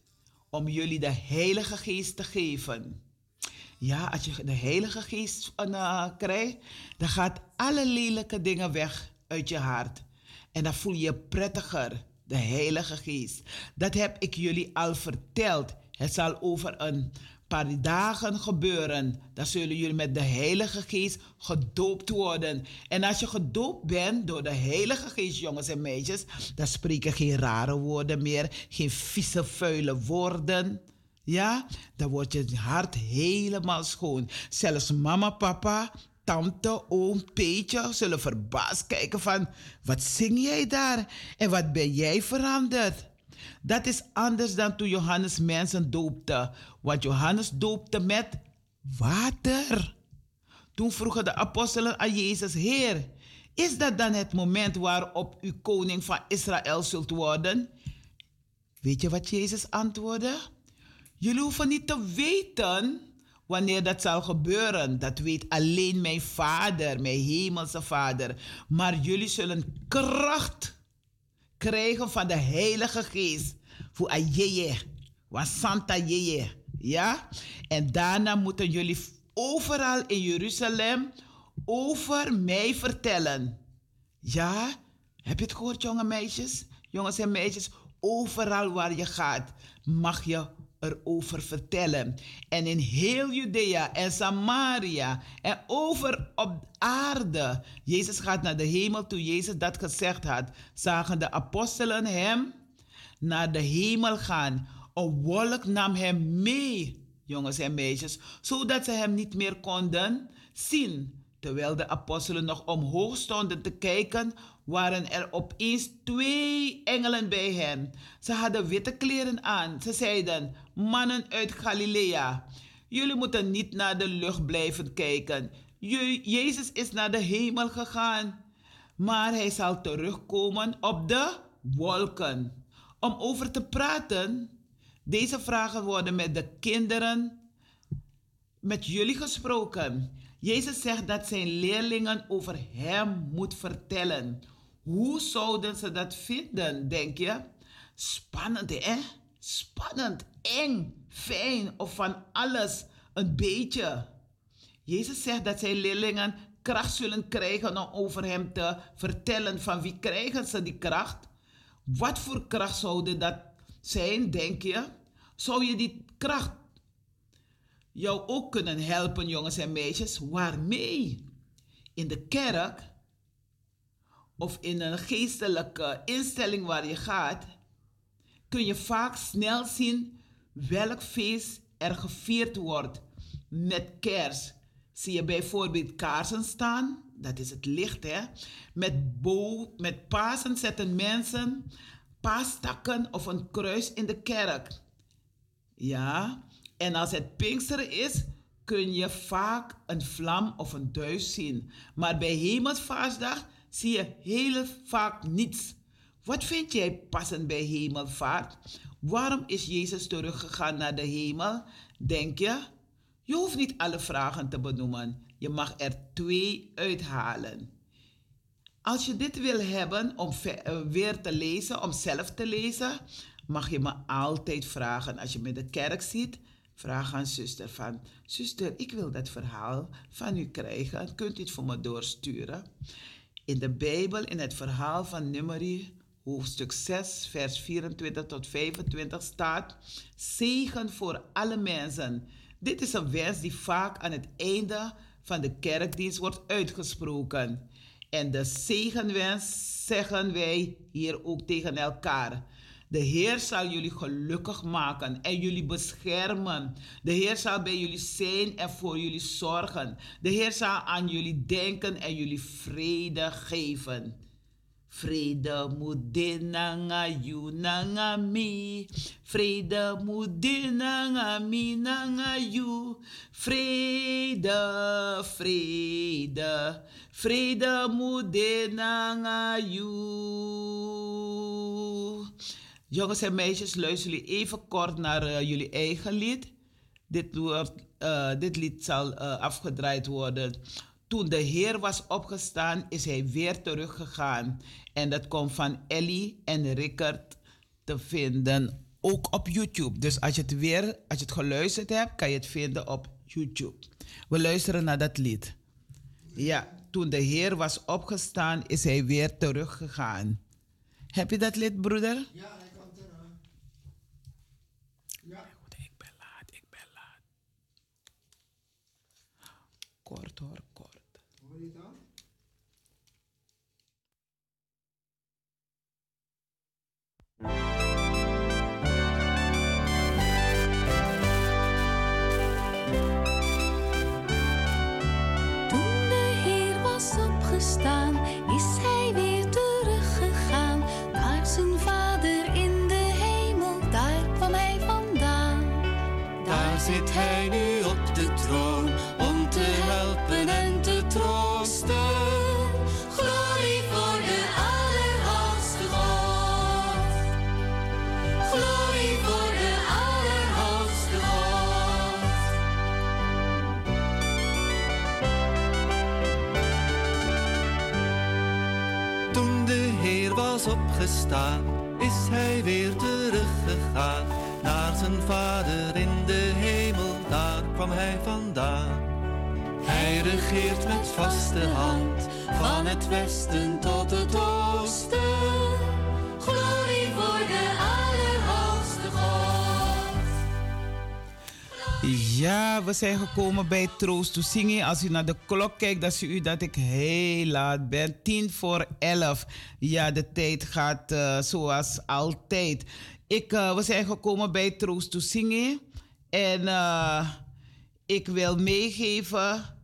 [SPEAKER 2] om jullie de Heilige Geest te geven. Ja, als je de Heilige Geest uh, krijgt, dan gaat alle lelijke dingen weg uit je hart. En dan voel je je prettiger, de Heilige Geest. Dat heb ik jullie al verteld. Het zal over een paar dagen gebeuren. Dan zullen jullie met de Heilige Geest gedoopt worden. En als je gedoopt bent door de Heilige Geest, jongens en meisjes, dan spreken geen rare woorden meer, geen vieze, vuile woorden. Ja, dan wordt je hart helemaal schoon. Zelfs mama, papa, tante, oom, peetje zullen verbaasd kijken van... wat zing jij daar en wat ben jij veranderd? Dat is anders dan toen Johannes mensen doopte. Want Johannes doopte met water. Toen vroegen de apostelen aan Jezus, Heer, is dat dan het moment waarop u koning van Israël zult worden? Weet je wat Jezus antwoordde? Jullie hoeven niet te weten wanneer dat zal gebeuren. Dat weet alleen mijn vader, mijn hemelse vader. Maar jullie zullen kracht krijgen van de Heilige Geest. Voor Ayeye, Santa Yeye. Ja? En daarna moeten jullie overal in Jeruzalem over mij vertellen. Ja? Heb je het gehoord, jonge meisjes? Jongens en meisjes, overal waar je gaat, mag je erover vertellen. En in heel Judea en Samaria en over op aarde. Jezus gaat naar de hemel. Toen Jezus dat gezegd had, zagen de apostelen hem naar de hemel gaan. Een wolk nam hem mee, jongens en meisjes, zodat ze hem niet meer konden zien. Terwijl de apostelen nog omhoog stonden te kijken, waren er opeens twee engelen bij hen. Ze hadden witte kleren aan. Ze zeiden: Mannen uit Galilea, jullie moeten niet naar de lucht blijven kijken. Je- Jezus is naar de hemel gegaan, maar hij zal terugkomen op de wolken. Om over te praten, deze vragen worden met de kinderen met jullie gesproken. Jezus zegt dat zijn leerlingen over hem moet vertellen. Hoe zouden ze dat vinden, denk je? Spannend, hè? Spannend, eng, fijn of van alles een beetje. Jezus zegt dat zijn leerlingen kracht zullen krijgen om over hem te vertellen. Van wie krijgen ze die kracht? Wat voor kracht zou dat zijn, denk je? Zou je die kracht jou ook kunnen helpen, jongens en meisjes? Waarmee? In de kerk of in een geestelijke instelling waar je gaat, kun je vaak snel zien welk feest er gevierd wordt. Met kers zie je bijvoorbeeld kaarsen staan, dat is het licht hè. Met, bo met Pasen zetten mensen paastakken of een kruis in de kerk. Ja, en als het Pinksteren is, kun je vaak een vlam of een duis zien. Maar bij Hemelsvaartsdag zie je heel vaak niets. Wat vind jij passend bij hemelvaart? Waarom is Jezus teruggegaan naar de hemel? Denk je? Je hoeft niet alle vragen te benoemen. Je mag er twee uithalen. Als je dit wil hebben om eh, weer te lezen, om zelf te lezen, mag je me altijd vragen. Als je me in de kerk ziet, vraag aan zuster van... Zuster, ik wil dat verhaal van u krijgen. Kunt u het voor me doorsturen? In de Bijbel, in het verhaal van Numeri, hoofdstuk 6, vers 24 tot 25 staat... Zegen voor alle mensen. Dit is een wens die vaak aan het einde van de kerkdienst wordt uitgesproken. En de zegenwens zeggen wij hier ook tegen elkaar. De Heer zal jullie gelukkig maken en jullie beschermen. De Heer zal bij jullie zijn en voor jullie zorgen. De Heer zal aan jullie denken en jullie vrede geven. Vrede mudinanga you nanga mi. Vrede mi nanga you. Vrede, vrede. Vrede mudinanga you. Jongens en meisjes, luisteren jullie even kort naar eh, jullie eigen lied. Dit, wordt, eh, dit lied zal eh, afgedraaid worden. Toen de Heer was opgestaan, is hij weer teruggegaan. En dat komt van Ellie en Rickert te vinden. Ook op YouTube. Dus als je het weer, als je het geluisterd hebt, kan je het vinden op YouTube. We luisteren naar dat lied. Ja, toen de Heer was opgestaan, is hij weer teruggegaan. Heb je dat lied, broeder?
[SPEAKER 3] Ja, hij komt eraan. Ja.
[SPEAKER 2] Ik ben laat, ik ben laat. Kort. Hoor
[SPEAKER 3] je het dan?
[SPEAKER 10] Toen is hij weer teruggegaan naar zijn Vader in de hemel, daar kwam hij vandaan.
[SPEAKER 1] Hij
[SPEAKER 11] regeert met vaste hand, van het westen tot het oosten.
[SPEAKER 2] Ja, we zijn gekomen bij Troost to Zingen. Als u naar de klok kijkt, dan ziet u dat ik heel laat ben. Tien voor elf. Ja, de tijd gaat eh, zoals altijd. Ik, eh, we zijn gekomen bij Troost to Zingen. En eh, ik wil meegeven...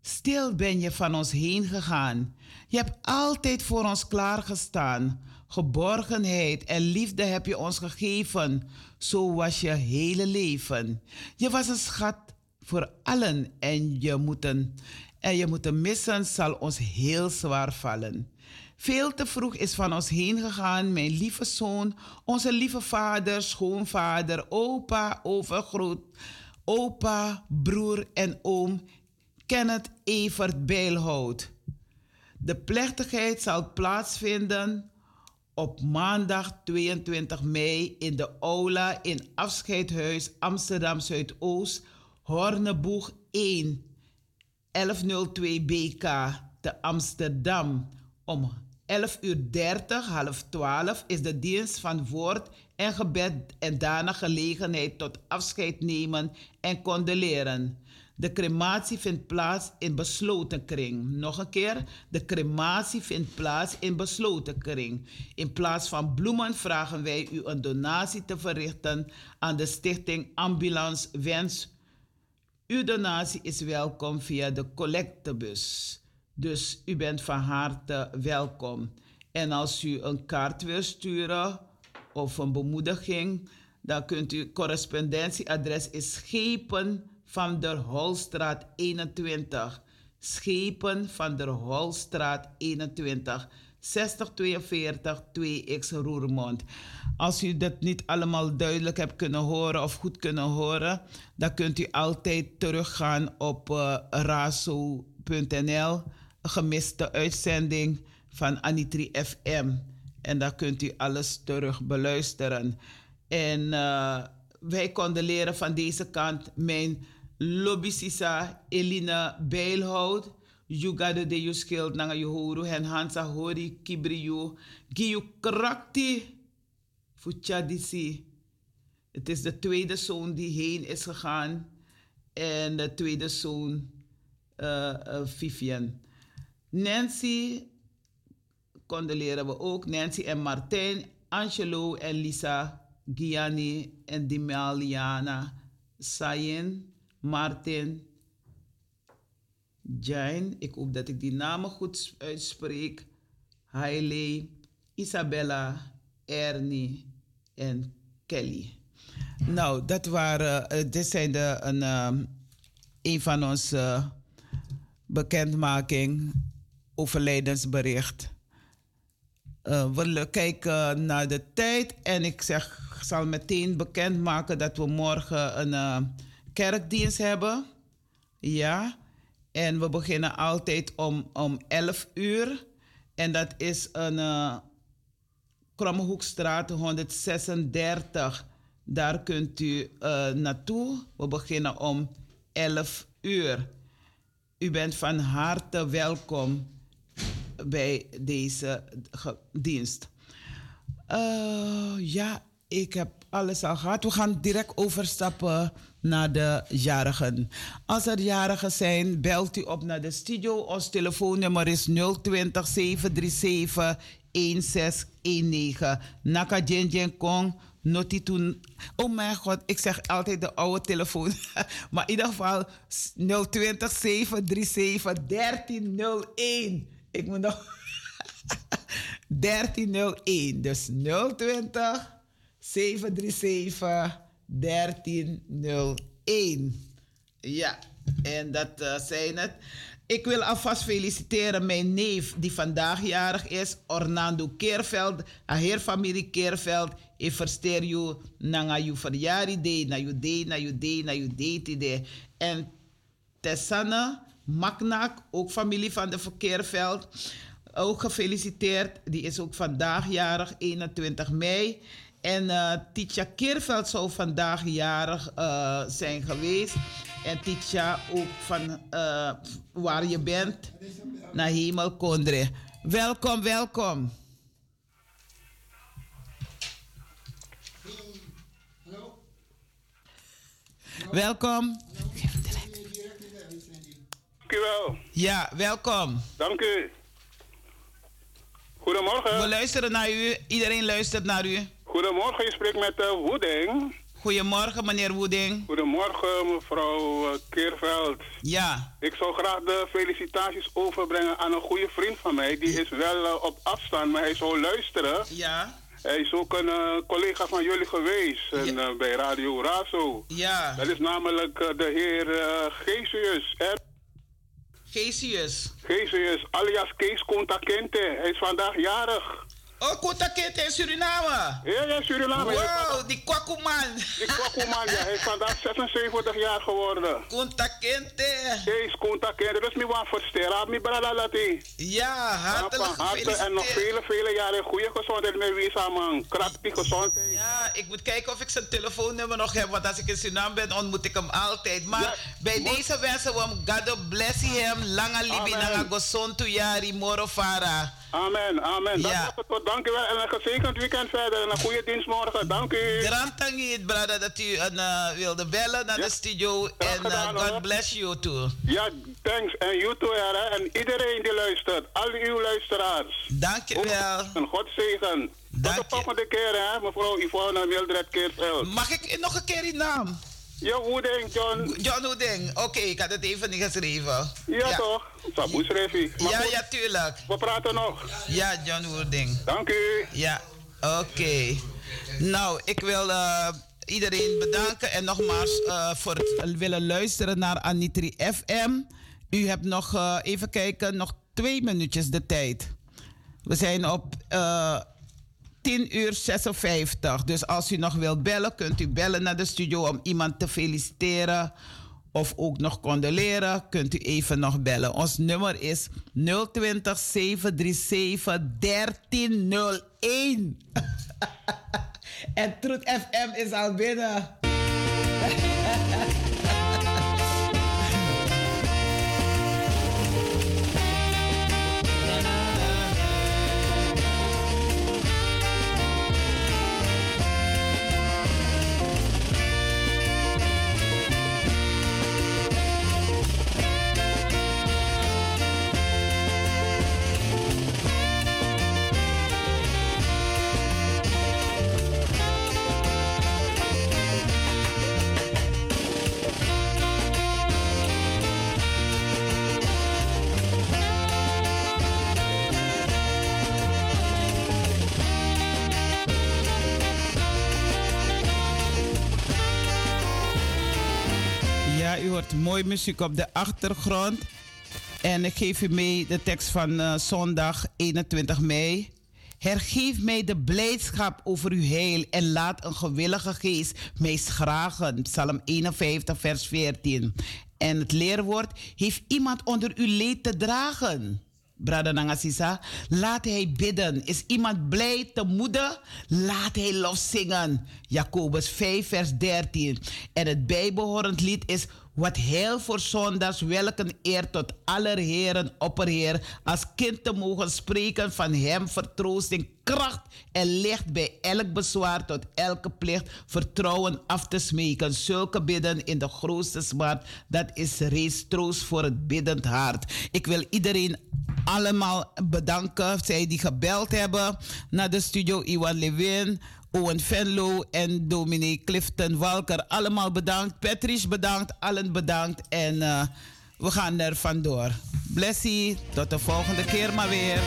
[SPEAKER 2] Stil ben je van ons heen gegaan. Je hebt altijd voor ons klaargestaan. Geborgenheid en liefde heb je ons gegeven. Zo was je hele leven. Je was een schat voor allen en je moeten, en je moeten missen zal ons heel zwaar vallen. Veel te vroeg is van ons heen gegaan, mijn lieve zoon, onze lieve vader, schoonvader, opa, overgroot, opa, broer en oom Kenneth Evert Bijlhout. De plechtigheid zal plaatsvinden op maandag 22 mei in de aula in Afscheidhuis Amsterdam Zuidoost, Horneboeg 1, 1102 BK te Amsterdam. Om 11 uur 30, half 12 is de dienst van woord en gebed en daarna gelegenheid tot afscheid nemen en condoleren. De crematie vindt plaats in besloten kring. Nog een keer, de crematie vindt plaats in besloten kring. In plaats van bloemen vragen wij u een donatie te verrichten aan de stichting Ambulance Wens. Uw donatie is welkom via de collectebus. Dus u bent van harte welkom. En als u een kaart wil sturen of een bemoediging, dan kunt u correspondentieadres is Schepen van der Holstraat 21, Schepen van der Holstraat 21 6042 2X Roermond. Als u dat niet allemaal duidelijk hebt kunnen horen of goed kunnen horen, dan kunt u altijd teruggaan op uh, razo.nl, een gemiste uitzending van Anitri FM. En dan kunt u alles terug beluisteren. En uh, wij konden leren van deze kant mijn lobbysisa Elina Bijlhout. Juga de skill nanga you horu hen hansa hori kibri you. Giu krakti. Fuchadisi. Het is de tweede zoon die heen is gegaan. En de tweede zoon uh, Vivian. Nancy condoleren we ook. Nancy en Martijn, Angelo en Lisa, Gianni en Dimaliana, Sayen, Martin, Jane, ik hoop dat ik die namen goed uitspreek. Hailey, Isabella, Ernie en Kelly. Nou, dat waren, uh, dit zijn de, een, uh, een van onze uh, bekendmaking, overlijdensbericht. Uh, we kijken naar de tijd en ik zeg, zal meteen bekendmaken dat we morgen een kerkdienst hebben. Ja, en we beginnen altijd om, om 11 uur. En dat is een uh, Krommehoekstraat 136. Daar kunt u uh, naartoe. We beginnen om 11 uur. U bent van harte welkom bij deze dienst. Uh, ja, ik heb alles al gehad. We gaan direct overstappen naar de jarigen. Als er jarigen zijn, belt u op naar de studio. Ons telefoonnummer is 020 737 1619. Naka Jen Kong. Noti. Oh mijn god, ik zeg altijd de oude telefoon. maar in ieder geval 020 737 1301. Ik moet nog. 1301. Dus 020 737 1301. Ja, en dat uh, zijn het. Ik wil alvast feliciteren mijn neef die vandaag jarig is, Orlando Keerveld. Heer familie Keerveld. Ik versteer je na je verjaardag, na je day, na je day, na je day. En Tessane Maknak, ook familie van de Keerveld. Ook gefeliciteerd. Die is ook vandaag jarig, 21 mei. En uh, Titia Keerveld zou vandaag jarig uh, zijn geweest. En Titia ook van uh, waar je bent naar Hemel Kondre. Welkom, welkom. Welkom.
[SPEAKER 12] Dank u wel.
[SPEAKER 2] Ja, welkom.
[SPEAKER 12] Dank u. Goedemorgen.
[SPEAKER 2] We luisteren naar u. Iedereen luistert naar u.
[SPEAKER 12] Goedemorgen, je spreekt met uh, Woeding.
[SPEAKER 2] Goedemorgen, meneer Woeding.
[SPEAKER 12] Goedemorgen, mevrouw uh, Keerveld.
[SPEAKER 2] Ja.
[SPEAKER 12] Ik zou graag de felicitaties overbrengen aan een goede vriend van mij. Die is wel uh, op afstand, maar hij zou luisteren.
[SPEAKER 2] Ja.
[SPEAKER 12] Hij is ook een collega van jullie geweest en,
[SPEAKER 2] ja.
[SPEAKER 12] bij Radio Razo.
[SPEAKER 2] Ja.
[SPEAKER 12] Dat is namelijk de heer Geesius.
[SPEAKER 2] Geesius.
[SPEAKER 12] Geesius, alias Kees Contakente. Hij is vandaag jarig.
[SPEAKER 2] Oh, Contakente in Suriname?
[SPEAKER 12] Ja, ja, Suriname.
[SPEAKER 2] Wow, die kwakkoeman.
[SPEAKER 12] Die kwakkoeman, ja. Hij is vandaag 76 jaar geworden.
[SPEAKER 2] Contakente.
[SPEAKER 12] Kees Contakente. Dat is mijn wat versteren. Mijn brada lati.
[SPEAKER 2] Ja, hartelijk
[SPEAKER 12] harte en nog vele, vele jaren goede gezondheid met wie samen. Krachtig gezondheid.
[SPEAKER 2] Ja, ik moet kijken of ik zijn telefoonnummer nog heb. Want als ik in Suriname ben, ontmoet ik hem altijd. Maar ja, bij moet... deze wensen we hem, God bless him. Langa libi nanga gosontu yari morofara.
[SPEAKER 12] Amen, amen.
[SPEAKER 2] Ja.
[SPEAKER 12] Dat dank u wel en een gezegend weekend verder en een goede dienst morgen. Dank u.
[SPEAKER 2] Grand brother, dat u uh, wilde bellen naar ja. de studio. En uh, God hoor. bless you too.
[SPEAKER 12] Ja, thanks. En you too, hè. En iedereen die luistert. Al uw luisteraars.
[SPEAKER 2] Dank je wel.
[SPEAKER 12] En God zegen.
[SPEAKER 2] Dank
[SPEAKER 12] Tot de volgende keer, hè, mevrouw Yvonne Mildred Keerveld.
[SPEAKER 2] Mag ik nog een keer die naam?
[SPEAKER 12] Ja, Woeding, John.
[SPEAKER 2] John Woeding. Oké, okay, ik had het even niet geschreven.
[SPEAKER 12] Ja, ja. toch? Sabu schreef
[SPEAKER 2] Ja, ja, tuurlijk.
[SPEAKER 12] We praten nog.
[SPEAKER 2] Ja, John Woeding.
[SPEAKER 12] Dank u.
[SPEAKER 2] Ja, oké. Okay. Nou, ik wil uh, iedereen bedanken en nogmaals uh, voor het willen luisteren naar Anitri FM. U hebt nog, eh, even kijken, nog twee minuutjes de tijd. We zijn op eh 10 uur 56. Dus als u nog wilt bellen, kunt u bellen naar de studio om iemand te feliciteren. Of ook nog condoleren, kunt u even nog bellen. Ons nummer is 020 737 1301. en Truth FM is al binnen. muziek op de achtergrond. En ik geef u mee de tekst van eh, zondag 21 mei. Hergeef mij de blijdschap over uw heil en laat een gewillige geest mij schragen. Psalm 51, vers 14. En het leerwoord, heeft iemand onder uw leed te dragen? Brada Nangasisa, laat hij bidden. Is iemand blij te moede? Laat hij lof zingen. Jacobus 5, vers 13. En het bijbehorend lied is wat heel voor zondags, welk eer tot aller heren, opperheer, als kind te mogen spreken van hem, vertroosting, kracht en licht bij elk bezwaar tot elke plicht, vertrouwen af te smeken. Zulke bidden in de grootste smart, dat is reeds troost voor het biddend hart. Ik wil iedereen allemaal bedanken, zij die gebeld hebben naar de studio, Iwan Levin. Owen Venlo en dominee Clifton Walker. Allemaal bedankt. Patrice bedankt. Allen bedankt. En eh, we gaan er vandoor. Blessie. Tot de volgende keer maar weer.